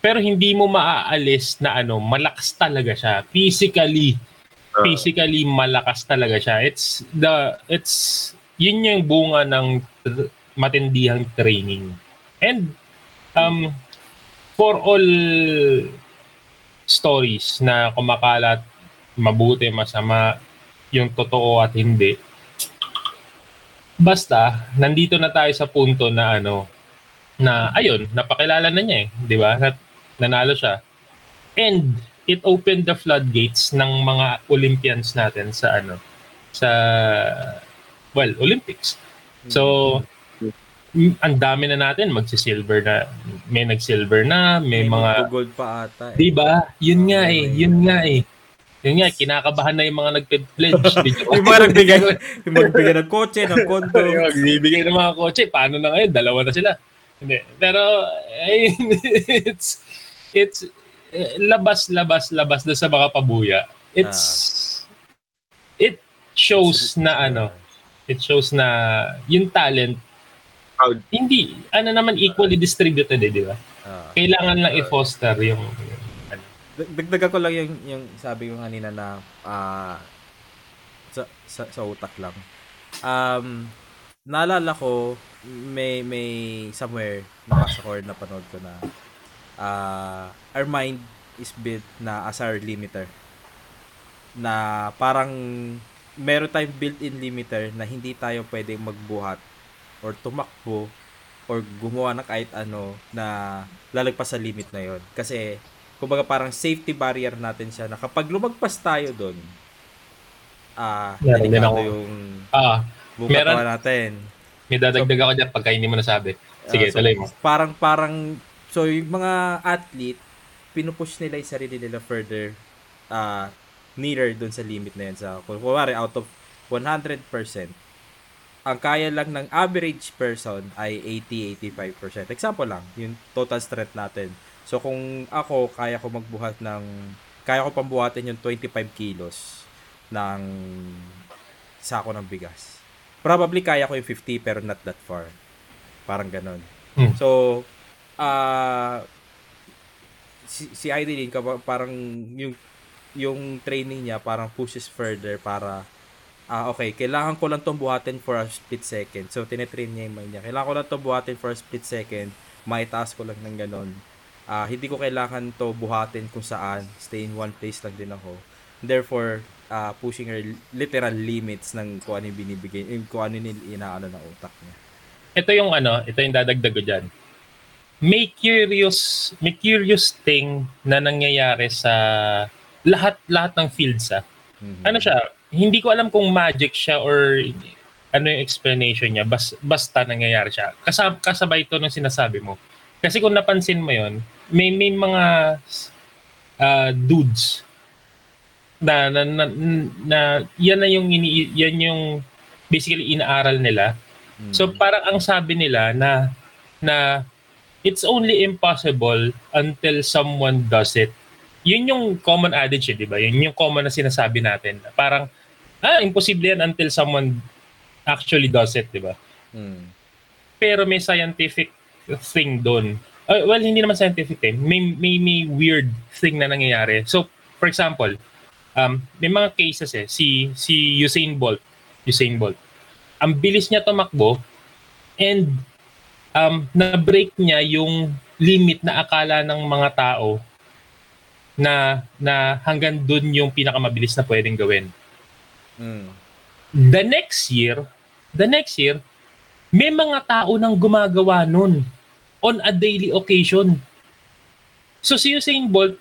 Pero hindi mo maaalis na ano, malakas talaga siya. Physically, physically malakas talaga siya. It's the it's yun yung bunga ng matindihang training. And um for all stories na kumakalat mabuti, masama, yung totoo at hindi. Basta, nandito na tayo sa punto na ano, na ayun, napakilala na niya eh, di ba? Nanalo siya. And it opened the floodgates ng mga Olympians natin sa ano, sa well, Olympics. So, mm, ang dami na natin magsi-silver na may nag-silver na, may, mga gold pa ata. Eh. 'Di ba? Yun nga eh, yun nga eh. Yun nga, kinakabahan na yung mga nag-pledge. (laughs) yung mga nagbigay, yung mga nagbigay ng kotse, ng kondo. yung magbibigay ng mga kotse, paano na ngayon? Dalawa na sila. Hindi. Pero, ay, (laughs) it's, it's, eh, labas, labas, labas na sa mga pabuya. It's, it shows na ano, it shows na yung talent, Proud. hindi, ano naman, equally distributed eh, di ba? Ah. Kailangan lang i-foster yung, ano. Ko lang yung, yung sabi ko kanina na ah, sa, sa, sa utak lang. Um, naalala ko, may, may somewhere nabasa ko or napanood ko na ah, our mind is built na as our limiter. Na parang meron tayong built-in limiter na hindi tayo pwedeng magbuhat or tumakbo or gumawa ng kahit ano na lalagpas sa limit na yon Kasi kumbaga parang safety barrier natin siya na kapag lumagpas tayo doon, ah, Meron din ako. yung Ah, Meron- natin. may dadagdag ako dyan pagka hindi mo nasabi. Sige, Ah, so, tuloy mo. Parang, parang, so yung mga athlete, pinupush nila yung sarili nila further uh, nearer dun sa limit na yan. Sa, kung kumari, out of 100%, ang kaya lang ng average person ay 80-85%. Example lang, yung total strength natin. So, kung ako, kaya ko magbuhat ng, kaya ko pambuhatin yung 25 kilos ng sako ng bigas. Probably kaya ko yung 50 pero not that far. Parang ganon. Hmm. So, ah si, si kapa- parang yung yung training niya parang pushes further para ah okay, kailangan ko lang tong buhatin for a split second. So, tinetrain niya yung mind niya. Kailangan ko lang tong buhatin for a split second. Maitaas ko lang ng ganon. Ah, hindi ko kailangan to buhatin kung saan. Stay in one place lang din ako. Therefore, ah, pushing her literal limits ng kung ano yung binibigay, yung kung ano yung inaano ng utak niya. Ito yung ano, ito yung dadagdag ko dyan. May curious, may curious thing na nangyayari sa lahat lahat ng fields ah. Mhm. Ano siya? Hindi ko alam kung magic siya or ano yung explanation niya. Bas, basta nangyayari siya. Kasab, kasabay ito ng sinasabi mo. Kasi kung napansin mo yon may, may mga ah, dudes na, na, na, na, yan na yung ini, yan yung basically inaaral nila. Mhm. So parang ang sabi nila na na it's only impossible until someone does it. Yun yung common adage, eh, di ba? Yun yung common na sinasabi natin. Parang, ah, imposible yan until someone actually does it, di ba? Mhm. Pero may scientific thing doon. Uh, well, hindi naman scientific thing. May, may, may weird thing na nangyayari. So, for example, um, may mga cases eh. Si, si Usain Bolt. Usain Bolt. Ang bilis niya tumakbo and um, na-break niya yung limit na akala ng mga tao na na hanggang doon yung pinakamabilis na pwedeng gawin Mhm. the next year, the next year, may mga tao nang gumagawa nun on a daily occasion. So si Usain Bolt,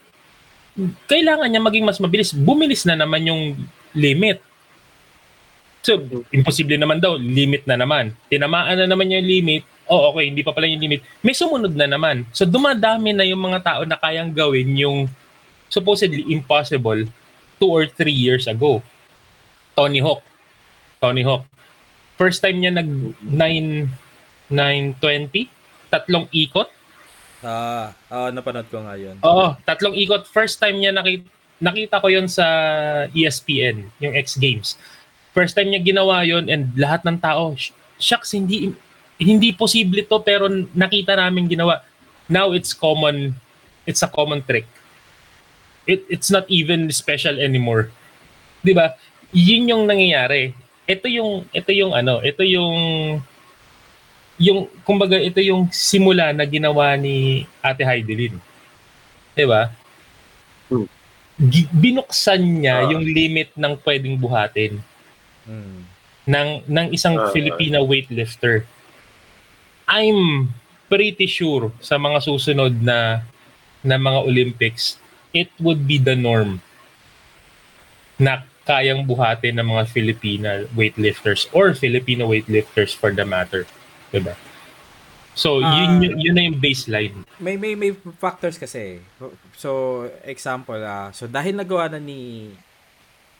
kailangan niya maging mas mabilis. Bumilis na naman yung limit. So, imposible naman daw, limit na naman. Tinamaan na naman yung limit. Oh, okay, hindi pa pala yung limit. May sumunod na naman. So, dumadami na yung mga tao na kayang gawin yung supposedly impossible two or three years ago. Tony Hawk. Tony Hawk. First time niya nag 9 920, tatlong ikot. Ah, ah, napanood ko nga yun. Oo, tatlong ikot. First time niya nakita nakita ko 'yon sa ESPN, yung X Games. First time niya ginawa 'yon and lahat ng tao, "Sh- shucks, hindi hindi posible to pero nakita namin ginawa. Now it's common, it's a common trick. It, it's not even special anymore. 'Di ba? Yun yung nangyayari. Ito yung ito yung ano, ito yung yung kumbaga ito yung simula na ginawa ni Ate Heidelin. 'Di ba? gi- binuksan niya Ah. yung limit ng pwedeng buhatin Mm. ng ng isang Ah. Filipina weightlifter. I'm pretty sure sa mga susunod na na mga Olympics, it would be the norm na kayang buhatin ng mga Filipina weightlifters or Filipino weightlifters for the matter. Diba? So, yun, Ah. yun, yun na yung baseline. May may may factors kasi. So example ah, so dahil nagawa na ni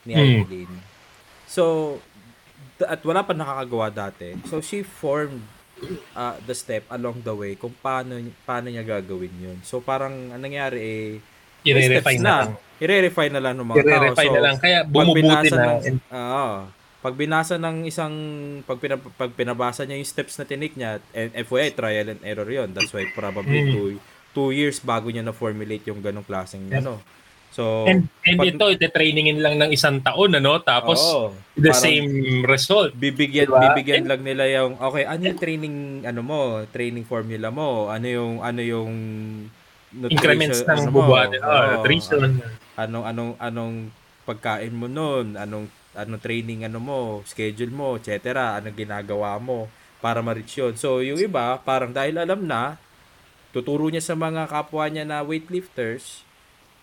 ni Hmm. Eileen. So at wala pa nakakagawa dati. So she formed ah, the step along the way kung paano paano niya gagawin 'yun. So parang anong nangyari eh I-refine na. I-refine na lang ng mga tao. So, na lang. Kaya bumubuti na. ng, Oo. pag binasa ng isang pag, pinab, pag pinabasa niya yung steps na tinik niya and FYI trial and error yon that's why probably Mm. two, two years bago niya na formulate yung ganong klaseng Yeah. ano so And, and pag- ito, ite-trainingin lang ng isang taon, ano? Tapos, oo, the same result. bibigyan Diba? bibigyan lang nila yung okay ano yung training ano mo training formula mo ano yung ano yung Increments ng ano mo, bubuhatin. Oh, nutrition. anong anong anong pagkain mo noon, anong anong training ano mo, schedule mo, etc. Anong ginagawa mo para ma-reach yun. So, yung iba, parang dahil alam na, tuturo niya sa mga kapwa niya na weightlifters,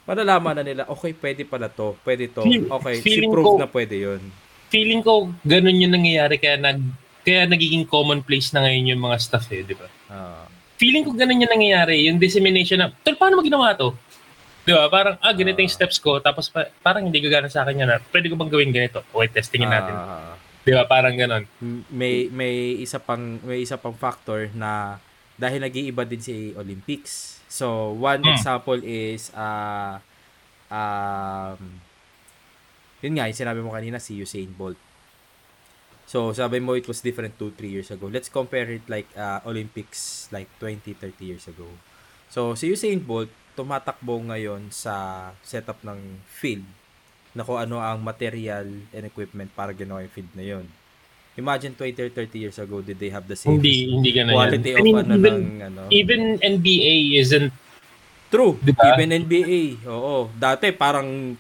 malalaman na nila, okay, pwede pala to, pwede to. Okay, si feeling proof ko- na pwede yun. Feeling ko, ganun yung nangyayari. Kaya, nag, kaya nagiging commonplace na ngayon yung mga stuff eh, di ba? Ah. Feeling ko ganun yung nangyayari. Yung dissemination na, tol, paano mo ginawa to? Di ba? Parang, ah, ganito yung steps ko. Tapos, pa, parang hindi gagana sa akin yan. ah. Pwede ko bang gawin ganito? Okay, testingin natin. Ah. Di ba? Parang ganun. may may isa pang may isa pang factor na dahil nag-iiba din si Olympics. So, one Hmm. example is uh, um yun nga, yung sinabi mo kanina si Usain Bolt. So, sabi mo it was different 2 3 years ago. Let's compare it like uh, Olympics like 20 30 years ago. So, si Usain Bolt tumatakbo ngayon sa setup ng field na kung ano ang material and equipment para ginawa yung field na yun. Imagine 20 or 30 years ago, did they have the same Hindi, hindi ganun quality yan. of I mean, ano even, ng ano? even NBA isn't True. Diba? Even NBA. Oo. Dati parang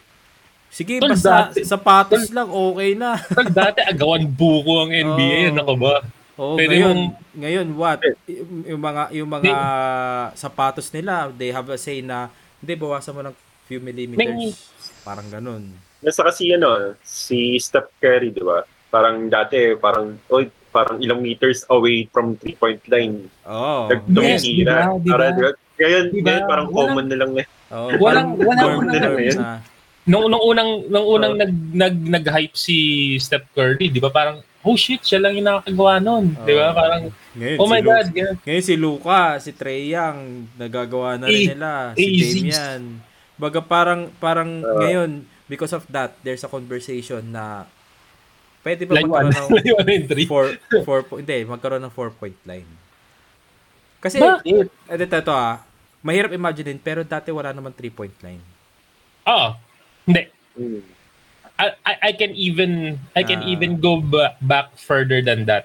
sige Tol, basta dati- sapatos lang okay na. Tol, dati agawan buko ang (laughs) NBA, Oh. ano ka ba? Oo, Pwede ngayon, mong- ngayon what? Y- Yung mga yung mga sapatos nila, they have a say na hindi bawasan mo ng few millimeters. May- Parang ganun. Nasa kasi ano, si Steph Curry, di ba? Parang dati, parang, oy, parang ilang meters away from three-point line. Oo. Yes, Nagtumira. diba? Diba? Para, diba? Ngayon, Diba? ngayon parang Walang- common na lang na. Oo, Walang- walang unang- na yun. na. Nung, nung unang nung unang nag, nag nag-hype si Steph Curry, 'di ba? Parang oh shit, siya lang yung nakakagawa noon, 'di ba? Oo. Parang Ngayon, oh si my Lu- god, ganun. Ngayon si Luka, si Trey Young, nagagawa na rin Eh, nila. Si eh, si- Damian. Baga parang, parang Oo. ngayon, because of that, there's a conversation na pwede ba layuan, magkaroon ng (laughs) three. four, four, po- hindi, magkaroon ng four-point line. Kasi, Bakit? eh, ito, ito ah, mahirap imagine pero dati wala naman three-point line. Ah, hindi. Hmm. I, I, I can even I can Ah. even go ba- back further than that.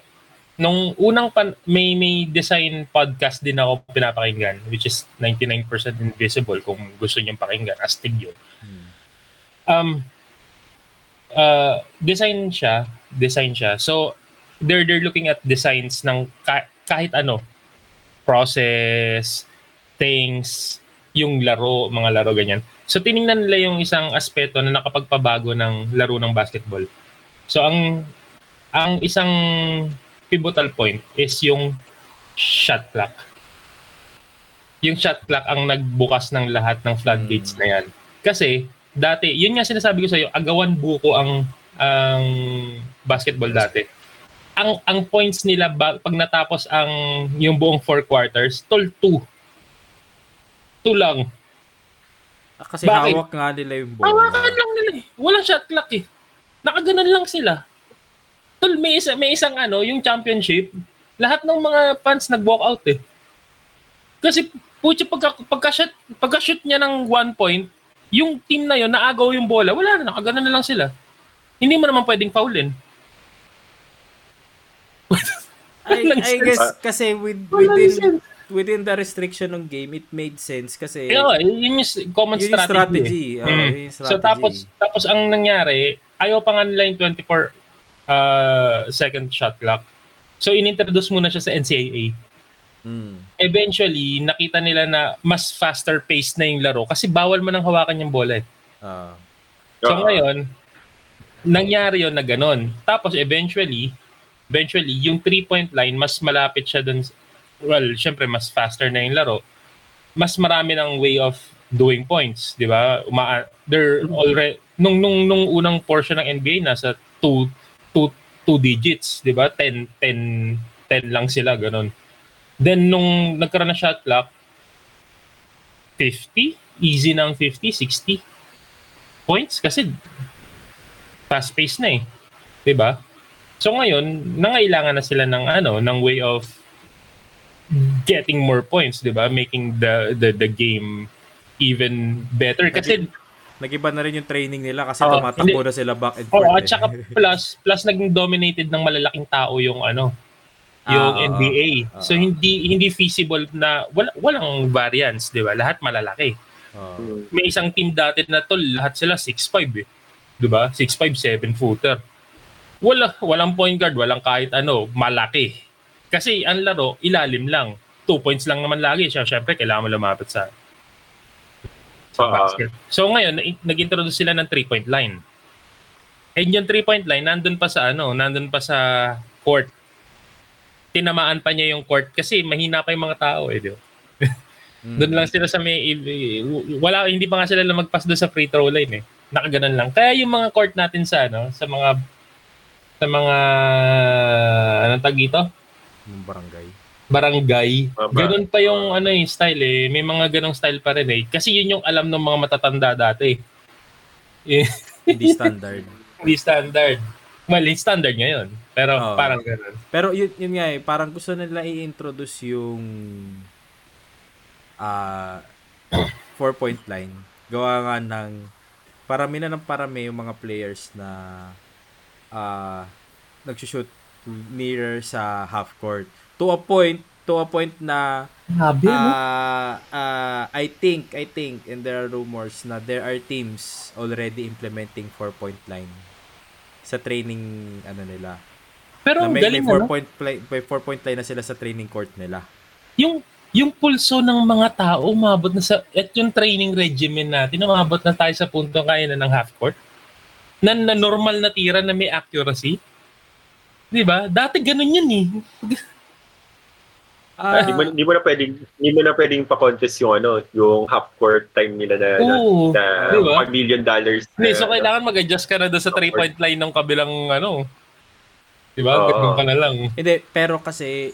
Nung unang pan, may may design podcast din ako pinapakinggan which is 99% invisible kung gusto niyo pakinggan astig yun. Hmm. Um uh, design siya, design siya. So they're they're looking at designs ng ka- kahit ano process, things, yung laro, mga laro ganyan. So tiningnan nila yung isang aspeto na nakapagpabago ng laro ng basketball. So ang ang isang pivotal point is yung shot clock. Yung shot clock ang nagbukas ng lahat ng floodgates Hmm. na yan. Kasi dati, yun nga sinasabi ko sa iyo, agawan buko ang ang basketball dati. Ang ang points nila ba, pag natapos ang yung buong four quarters, tol 2. 2 lang. Ah, kasi Bakit? hawak nga nila yung bola. Hawakan lang nila eh. Walang shot clock eh. Nakaganan lang sila. Tol, may, isa, may isang ano, yung championship, lahat ng mga fans nag-walk out eh. Kasi, putya, pagka, pagka-shoot, pagka-shoot niya ng one point, yung team na yon naagaw yung bola, wala na, nakaganan na lang sila. Hindi mo naman pwedeng foulin. I, (laughs) I guess kasi with, within within the restriction ng game, it made sense kasi nga, yun yung common yun yung strategy. strategy. Oo, Mm. yun yung So strategy. tapos tapos ang nangyari, ayaw pa nga nila yung 24 uh, second shot clock. So inintroduce muna siya sa NCAA. Mm. Eventually, nakita nila na mas faster paced na yung laro kasi bawal mo nang hawakan yung bola. eh. Ah. So Oo. ngayon, nangyari yon na ganun. Tapos eventually, eventually, yung three-point line, mas malapit siya dun. Well, syempre, mas faster na yung laro. Mas marami ng way of doing points, di ba? Uma they're already, nung, nung, nung unang portion ng NBA, nasa two, two, two digits, di ba? 10, 10, 10 lang sila, ganun. Then, nung nagkaroon na shot clock, 50? Easy ng 50, 60 points kasi fast-paced na eh. 'Di ba? So ngayon, nangailangan na sila ng ano, ng way of getting more points, 'di ba? Making the the the game even better kasi Nag-iba na rin yung training nila kasi Oo, tumatakbo na sila back and oh, forth. at saka plus plus naging dominated ng malalaking tao yung ano, yung Ah, oo. NBA. Oo. So hindi hindi feasible na wala, walang variance, 'di ba? Lahat malalaki. Mm. may isang team dati na to, lahat sila 6'5 eh. 'Di ba? 6'5, 7 footer. Wala walang point guard, walang kahit ano, malaki. Kasi ang laro ilalim lang. Two points lang naman lagi siya. Syempre kailangan mo lumapit sa sa Oo. basket. So ngayon, na- nag-introduce sila ng three-point line. And yung three-point line, nandun pa sa ano, nandun pa sa court. Tinamaan pa niya yung court kasi mahina pa yung mga tao eh. Di ba? (laughs) Mm. Doon lang sila sa may wala hindi pa nga sila lumagpas doon sa free throw line eh. Nakaganan lang. Kaya yung mga court natin sa ano, sa mga sa mga anong tag dito? Yung barangay. Barangay. Ah, ba- Ganun pa yung ano eh, style eh. May mga ganong style pa rin eh. Kasi yun yung alam ng mga matatanda dati. Eh, Hindi (laughs) standard. hindi standard. Well, standard ngayon. Pero Oo. parang ganun. Pero yun, yun nga eh, parang gusto nila i-introduce yung ah (coughs) four-point line. Gawa nga ng parami na ng parami yung mga players na ah nagsushoot nearer sa half court. To a point, to a point na Grabe, Ah, ah, I think, I think, and there are rumors na there are teams already implementing four-point line sa training, ano nila. Pero na ang may, may galing ano? four-point play, may four-point line na sila sa training court nila. yung yung pulso ng mga tao umabot na sa at yung training regimen natin umabot na tayo sa punto kaya na ng half court na, na normal na tira na may accuracy 'di ba dati ganun yun eh Ah, Hindi mo, hindi mo na pwedeng hindi mo na pwedeng pa-contest yung ano, yung half court time nila na na, oo na Di ba? pag million dollars. Hindi, na- so kailangan mag-adjust ka na doon sa three point line ng kabilang ano 'di ba Oo. ganun ka na lang hindi, pero kasi,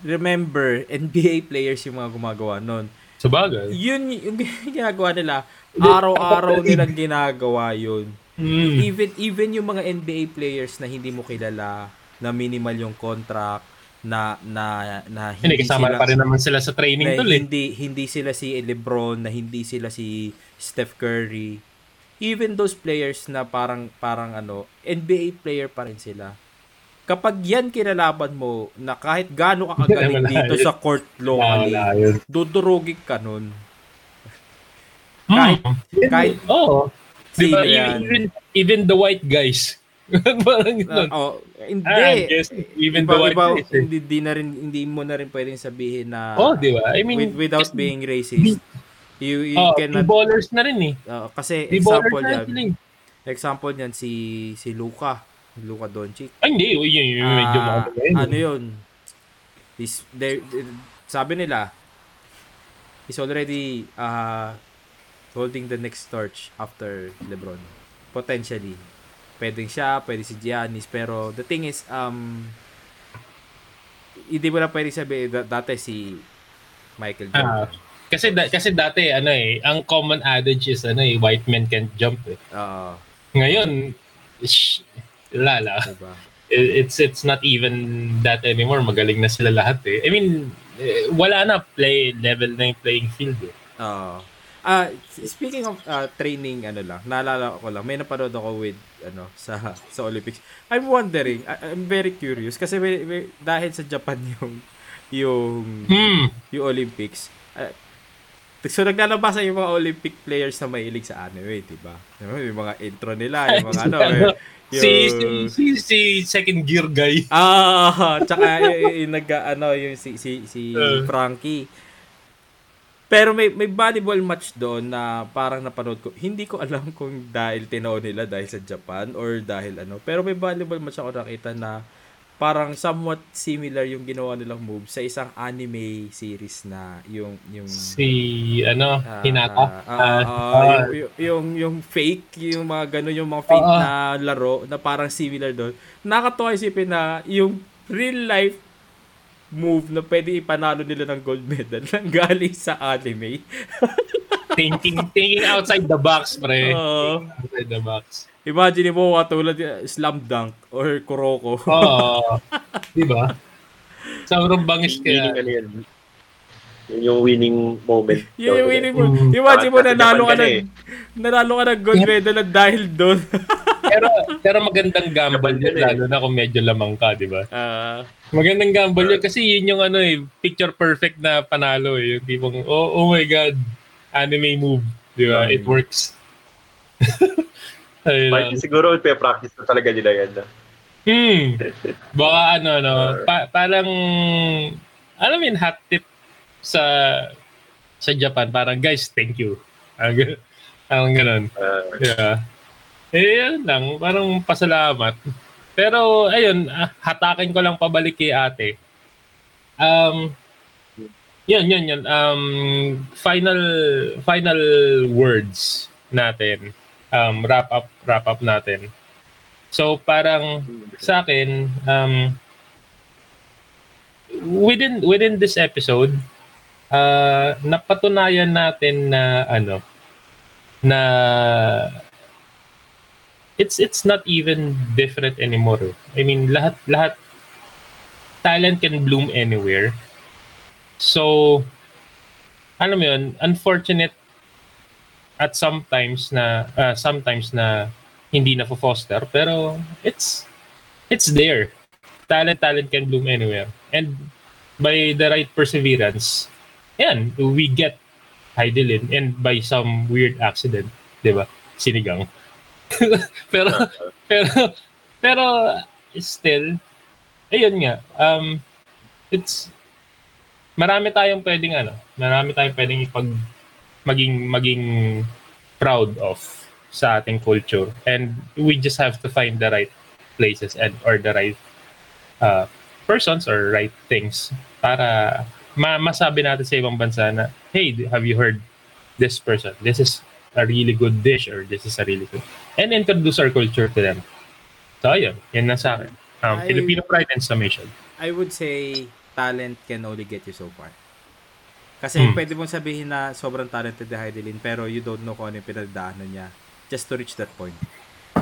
remember, NBA players yung mga gumagawa nun. sa bagay Yun yung (laughs) ginagawa nila. Hindi, Araw-araw nilang ginagawa yun. mm. even even yung mga NBA players na hindi mo kilala na minimal yung contract na na na hindi kasama sila pa rin naman sila sa training tol eh hindi hindi sila si LeBron na hindi sila si Steph Curry even those players na parang parang ano NBA player pa rin sila kapag yan kinalaban mo na kahit gaano ka kagaling dito yun. sa court locally yun. dudurugin ka nun (laughs) Kahit- Mm. kahit Oo. Di sino ba, yan even, even the white guys. (laughs) Parang ganun. Ah, oh, hindi Ah, I guess even the iba, white iba, guys. eh. hindi, di na rin, hindi mo na rin pwedeng sabihin na Oh, di ba? I mean, with, without being racist. You, you oh, cannot, ballers na rin eh. uh, kasi example yan, eh. example yan si, si Luka, Luka Doncic. Ay, hindi. Yun, yun, yun, medyo Ah, ano yun. ano yun? Is, there, sabi nila, is already uh, holding the next torch after LeBron. Potentially. Pwedeng siya, pwede si Giannis, pero the thing is, um, hindi mo na pwede sabihin, da- dati si Michael Jordan. kasi da, kasi dati ano eh, ang common adage is ano eh, white men can't jump eh. Oo, Ngayon, sh, lala. diba? It- It's it's not even that anymore. Magaling na sila lahat eh. I mean, eh, wala na play level na yung playing field eh. Oo. Ah, speaking of ah, training ano lang, naalala ko lang, may napanood ako with ano sa (laughs) sa Olympics. I'm wondering, I- I'm very curious kasi may, may- dahil sa Japan (laughs) yung yung Hmm. yung Olympics. Uh, so naglalabas yung mga Olympic players na mahilig sa anime, di ba? Diba? Yung mga intro nila, yung mga (laughs) ano, eh, yung, Si, si, si, si second gear guy. (laughs) Ah, tsaka yung, yung nag ano yung si si si Uh. Frankie. Pero may may volleyball match doon na parang napanood ko. Hindi ko alam kung dahil tinaw nila dahil sa Japan or dahil ano. Pero may volleyball match ako nakita na parang somewhat similar yung ginawa nilang move sa isang anime series na yung yung Si, ano, Ah, Hinata. ah, Ah, ah, ah, yung, yung, yung, yung fake, yung mga gano'n, yung mga fake ah. na laro na parang similar doon. Nakakatawa isipin na yung real life move na pwede ipanalo nila ng gold medal (laughs) nang galing sa anime. thinking, thinking outside the box, pre. Oo. outside the box. Imagine mo katulad uh, slam dunk or kuroko. Oo. di ba? Sobrang bangis kaya. ano. Yun yung winning moment. (laughs) Yun yung winning mo. Mm. Imagine mo nanalo ka Japan ka na ng, nanalo ka ng gold medal na dahil doon. (laughs) Pero, pero magandang gamble yun, eh. lalo na kung medyo lamang ka, di ba? Ah, Magandang gamble yun kasi yun yung ano eh, picture perfect na panalo eh. Yung tipong, oh, oh my God, anime move. Di ba? It works. (laughs) Ayun. Parang siguro, pe-practice na talaga nila yan. No? Hmm. (laughs) Baka ano, ano, pa- parang, alam mo yun, hot tip sa sa Japan, parang, guys, thank you. (laughs) Gan- parang ganun. Ah, Yeah. Eh, yun lang. Parang pasalamat. Pero, ayun, ah, hatakin ko lang pabalik kay ate. Um, yun, yun, yun. Um, final, final words natin. Um, wrap up, wrap up natin. So, parang sa akin, um, within, within this episode, uh, napatunayan natin na, ano, na it's it's not even different anymore. I mean, lahat lahat talent can bloom anywhere. So alam mo yun, unfortunate at sometimes na uh, sometimes na hindi na foster pero it's it's there. Talent talent can bloom anywhere. And by the right perseverance, yan, we get Heidelin and by some weird accident, 'di ba? Sinigang. (laughs) pero (laughs) pero pero still ayun nga um it's marami tayong pwedeng ano marami tayong pwedeng ipag maging maging proud of sa ating culture and we just have to find the right places and or the right uh, persons or right things para ma masabi natin sa ibang bansa na hey have you heard this person this is a really good dish or this is a really good and introduce our culture to them. So, ayun. Yan na sa akin. Um, Ay- Filipino pride and summation. I would say talent can only get you so far. Kasi Hmm. pwede mong sabihin na sobrang talented ni Heidelin pero you don't know kung ano yung pinagdaanan niya just to reach that point.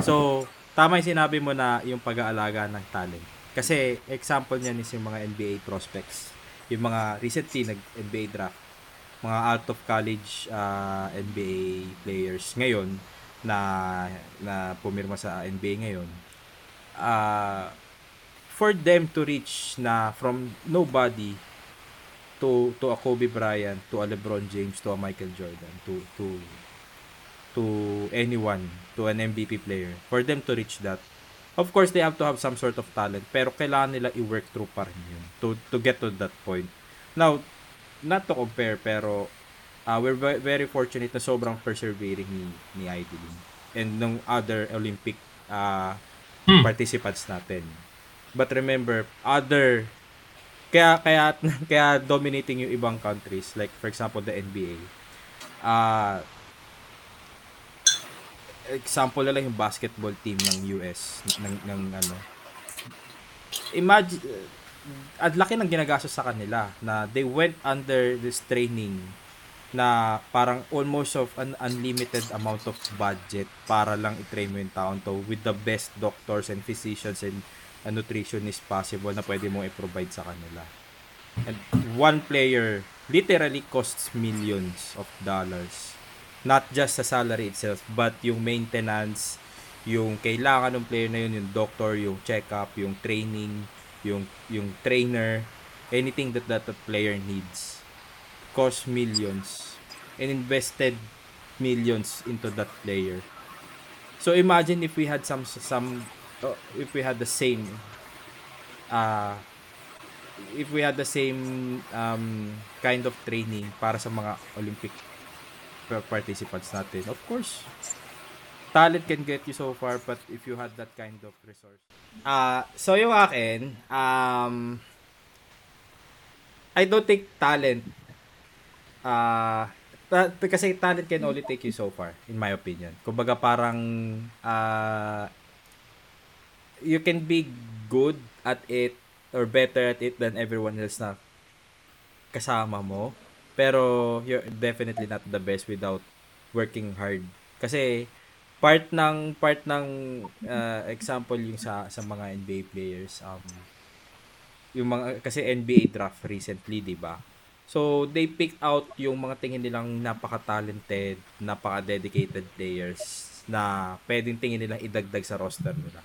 So, tama yung sinabi mo na yung pag-aalaga ng talent. Kasi example niyan is yung mga NBA prospects. Yung mga recently nag-NBA draft. Mga out of college ah, NBA players ngayon na na pumirma sa NBA ngayon. Ah for them to reach na from nobody to to a Kobe Bryant, to a LeBron James, to a Michael Jordan, to to to anyone, to an MVP player, for them to reach that, of course they have to have some sort of talent, pero kailangan nila i-work through pa rin yun to to get to that point. Now, not to compare, pero uh, we're ve- very fortunate na sobrang persevering ni ni Idolin and nung other Olympic uh, Hmm. participants natin. But remember, other kaya kaya (laughs) kaya dominating yung ibang countries like for example the NBA. Ah example na lang yung basketball team ng US ng, ng ano. Imagine at laki ng ginagastos sa kanila na they went under this training na parang almost of an unlimited amount of budget para lang i-train mo yung taon to with the best doctors and physicians and uh, nutritionists possible na pwede mong i-provide sa kanila. And one player literally costs millions of dollars. Not just sa salary itself, but yung maintenance, yung kailangan ng player na yun, yung doctor, yung check-up, yung training, yung yung trainer, anything that that player needs cost millions and invested millions into that player. So imagine if we had some some if we had the same uh if we had the same um kind of training para sa mga Olympic pa- participants natin. Of course, talent can get you so far but if you had that kind of resource. Ah, so yung akin, um I don't think talent ah ta- kasi talent can only take you so far in my opinion. Kumbaga parang ah you can be good at it or better at it than everyone else na kasama mo. Pero you're definitely not the best without working hard. Kasi part ng part ng uh, example yung sa sa mga NBA players um yung mga kasi NBA draft recently, 'di ba? So they picked out yung mga tingin nilang napaka-talented, napaka-dedicated players na pwedeng tingin nilang idagdag sa roster nila.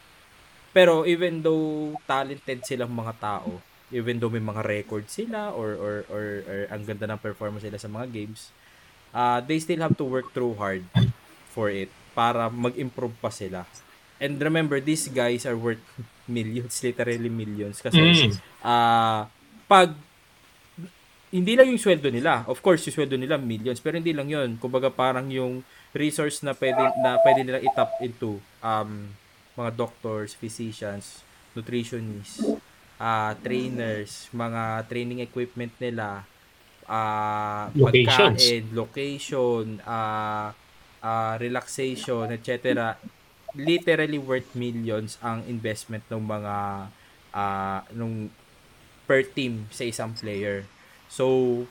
Pero even though talented silang mga tao, even though may mga record sila or or or, or ang ganda ng performance nila sa mga games, uh, they still have to work through hard for it para mag-improve pa sila. And remember, these guys are worth (laughs) millions, literally millions. Kasi, Mm. ah pag, hindi lang yung sweldo nila. Of course, yung sweldo nila millions, pero hindi lang yun. Kumbaga parang yung resource na pwede, na pwede nila itap into um, mga doctors, physicians, nutritionists, ah trainers, mga training equipment nila, ah Locations. pagkain, location, ah ah, relaxation, etc. Literally worth millions ang investment ng mga ah nung per team sa isang player. So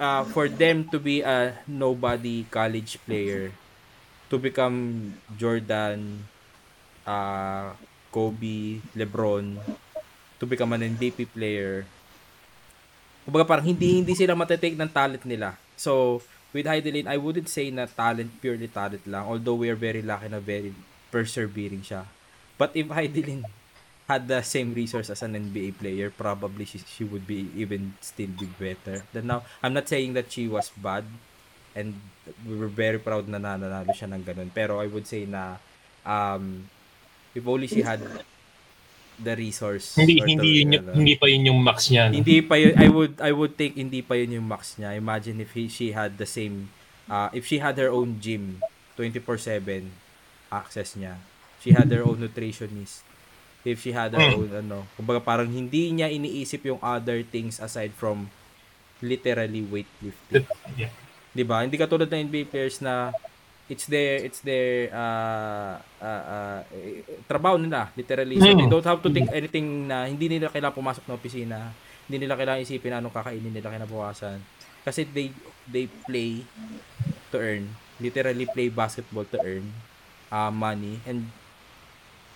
ah, for them to be a nobody college player to become Jordan, ah Kobe, LeBron, to become an MVP player. Kumbaga parang hindi hindi sila matetake ng talent nila. So, with Heidelin, I wouldn't say na talent, purely talent lang. Although we are very lucky na very persevering siya. But if Heidelin had the same resource as an NBA player, probably she, she would be even still be better than now. I'm not saying that she was bad and we were very proud na nananalo siya ng ganun. Pero I would say na um, if only she had the resource. Hindi hindi the- yun yung, hindi pa yun yung max niya. no? hindi pa yun, I would I would think hindi pa yun yung max niya. Imagine if he, she had the same uh, if she had her own gym 24/7 access niya. She had her own nutritionist. If she had her Mm. own ano, kumbaga parang hindi niya iniisip yung other things aside from literally weightlifting. Yeah. 'Di ba? Hindi katulad ng NBA players na it's their it's their uh, uh, uh, trabaho nila literally so Mm. they don't have to think anything na hindi nila kailangan pumasok ng opisina hindi nila kailangan isipin anong kakainin nila kinabukasan kasi they they play to earn literally play basketball to earn uh, money and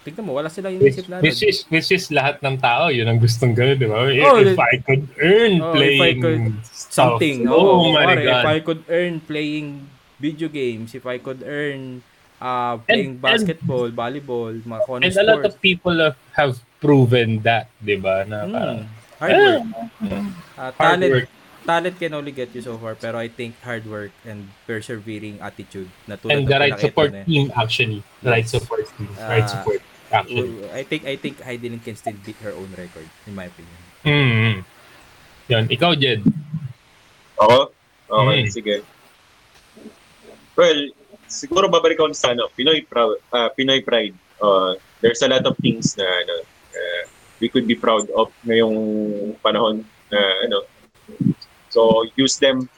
tingnan mo wala silang Which, inisip na which is which is lahat ng tao yun ang gustong gawin, di ba? If, Oh, if I could earn Oh, if I playing could- something. Oh, Oh, my god. If I could earn playing video games, if I could earn uh, playing And- basketball, volleyball, mga And anong a lot of people have, proven that, di ba? Na Mm, parang, hard work. Uh, hard talent, work. talent can only get you so far, pero I think hard work and persevering attitude na tulad And the right support na- team actually. The right support team. right Ah, support actually. I think I think Heidelin can still beat her own record in my opinion. Mm. Yun. Ikaw, Jed. Ako? Okay, Mm. sige. Well, siguro babalik ako sa ano, Pinoy, proud, ah, Pinoy pride. Uh, there's a lot of things na ano, uh, we could be proud of ngayong panahon na ano. So, use them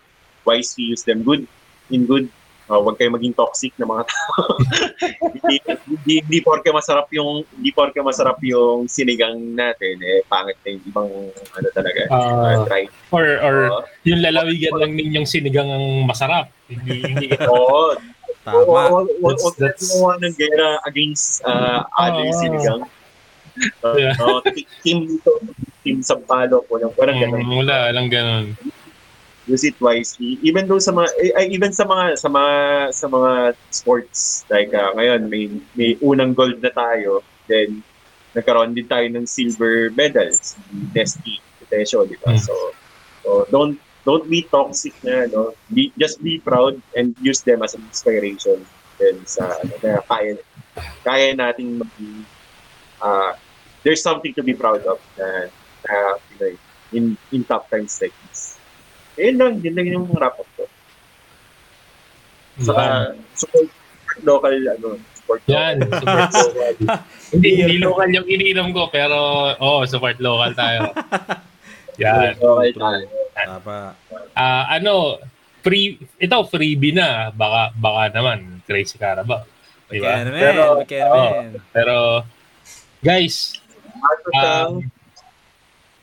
wisely, use them good, in good. Uh, huwag kayo maging toxic na mga tao. (laughs) hindi, hindi, hindi porke masarap yung hindi porke masarap yung sinigang natin eh pangit na yung ibang ano talaga Ah. uh, try. Or, or Uh, yung lalawigan lang ninyong sinigang ang masarap. Hindi, hindi Oo, Tama. Wag gumawa ng gera against uh, other Oo. sinigang. Uh, Yeah. uh, team dito, team Sampalo, walang, walang ganun. Mm, wala, lang ganun. Use it wisely. Even though sa mga, eh, even sa mga, sa mga, sa mga sports, like uh, ngayon, may, may unang gold na tayo, then nagkaroon din tayo ng silver medals, etc. presyo, di ba? So, so don't don't be toxic na no. Be, just be proud and use them as an inspiration din sa ano na kaya kaya nating maging uh, there's something to be proud of na, na Pinoy in in tough times like this. Ayun lang, yun lang yung wrap up ko. Saka, support local, ano, support Yan, local. support (laughs) local. hindi, hindi local yung ininom ko, pero oh, support local tayo. (laughs) Yan. Local tayo. Tama. Ah, ano, free, ito freebie na, baka baka naman crazy Carabao. Di ba? Kaya naman, Pero- kaya naman. Pero guys, um,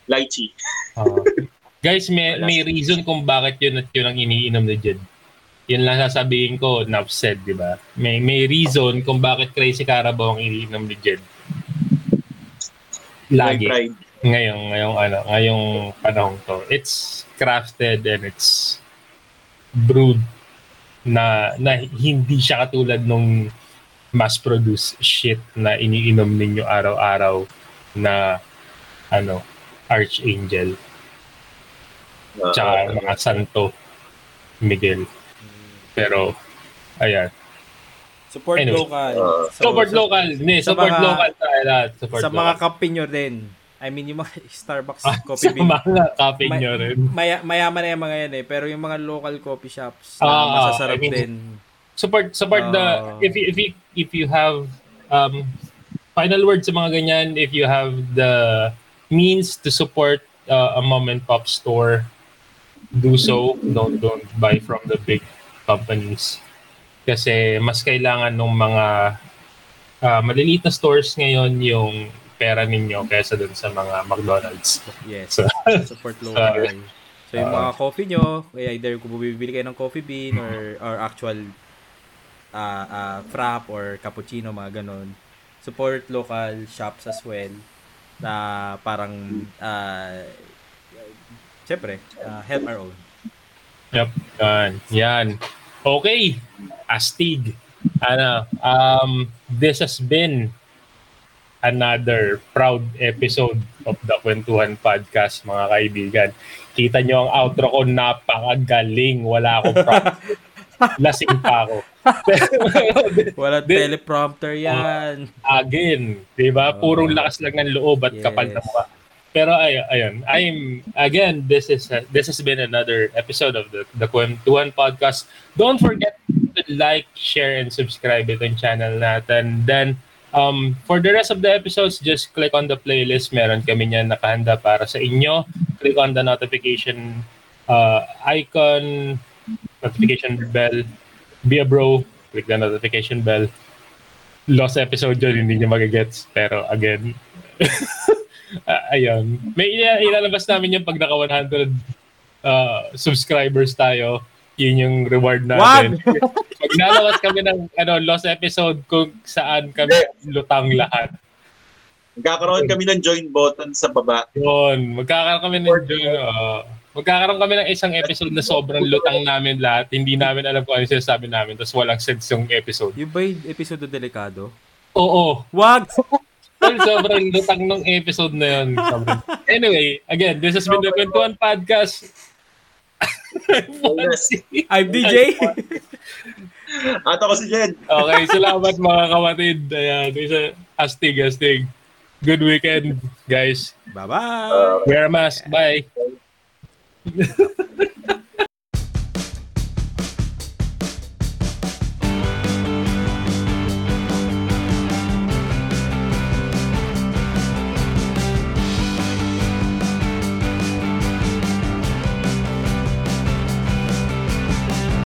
lychee. Oo. Guys, may, may reason kung bakit yun at yun ang iniinom ni Jed. Yun lang sasabihin ko, enough said, di ba? May, may reason kung bakit Crazy Carabao ang iniinom ni Jed. Lagi. pride. Ngayong, ngayong, ano, ngayong panahon to. It's crafted and it's brewed na, na hindi siya katulad nung mass-produced shit na iniinom ninyo araw-araw na ano, Archangel Uh, tsaka mga Santo Miguel. Pero, ayan. Support Anyway. local. Uh, So, support sa- local. Hindi, sa support mga- local tayo lahat. Support Sa local. mga kape nyo din. I mean, yung mga (laughs) Starbucks Ah, coffee sa bean. mga kape May- nyo rin. Maya, mayaman na yung mga yan eh. Pero yung mga local coffee shops, Ah, na masasarap I mean, din. support support the Ah. if you, if you if you have um final word sa mga ganyan if you have the means to support uh, a mom and pop store do so don't don't buy from the big companies kasi mas kailangan ng mga uh, maliliit na stores ngayon yung pera ninyo kaysa dun sa mga McDonald's. Yes. So- support local. So yung Ah. mga coffee nyo, kaya either kung bumibili kayo ng coffee bean or or actual uh, uh, frap or cappuccino, mga ganon. Support local shops as well na parang uh, syempre, uh, help our own. Yep. Yan. Yan. Okay. Astig. Ano, um, this has been another proud episode of the Kwentuhan Podcast, mga kaibigan. Kita nyo ang outro ko, napakagaling. Wala akong (laughs) proud. Lasing pa ako. (laughs) Wala teleprompter yan. Again, di ba? Purong lakas lang ng loob at kapal na Yes. mukha. Pero ay, ayun, I'm again this is this has been another episode of the the Kwentuhan podcast. Don't forget to like, share and subscribe itong channel natin. Then um for the rest of the episodes just click on the playlist. Meron kami niyan nakahanda para sa inyo. Click on the notification uh, icon, notification bell. Be a bro, click the notification bell. Lost episode yun, hindi niyo magigets. Pero again, (laughs) Ah, ayun. May ila- ilalabas namin yung pag naka 100 uh, subscribers tayo. Yun yung reward natin. (laughs) Pag nalabas kami ng ano, lost episode kung saan kami lutang lahat. Magkakaroon kami ng join button sa baba. Yun. Magkakaroon kami ng uh, magkakaroon kami ng isang episode na sobrang lutang namin lahat. Hindi namin alam kung ano sinasabi namin. Tapos walang sense yung episode. Yung ba yung episode delikado? Oo. Wag! Well, sobrang lutang ng episode na yun. Sobrang... (laughs) Anyway, again, this has been the Kwentuhan Podcast. (laughs) I'm DJ. (laughs) At ako si Jed. okay, salamat mga kapatid. Ayan, isa, astig, astig. Good weekend, guys. Bye-bye. Wear a mask. Bye.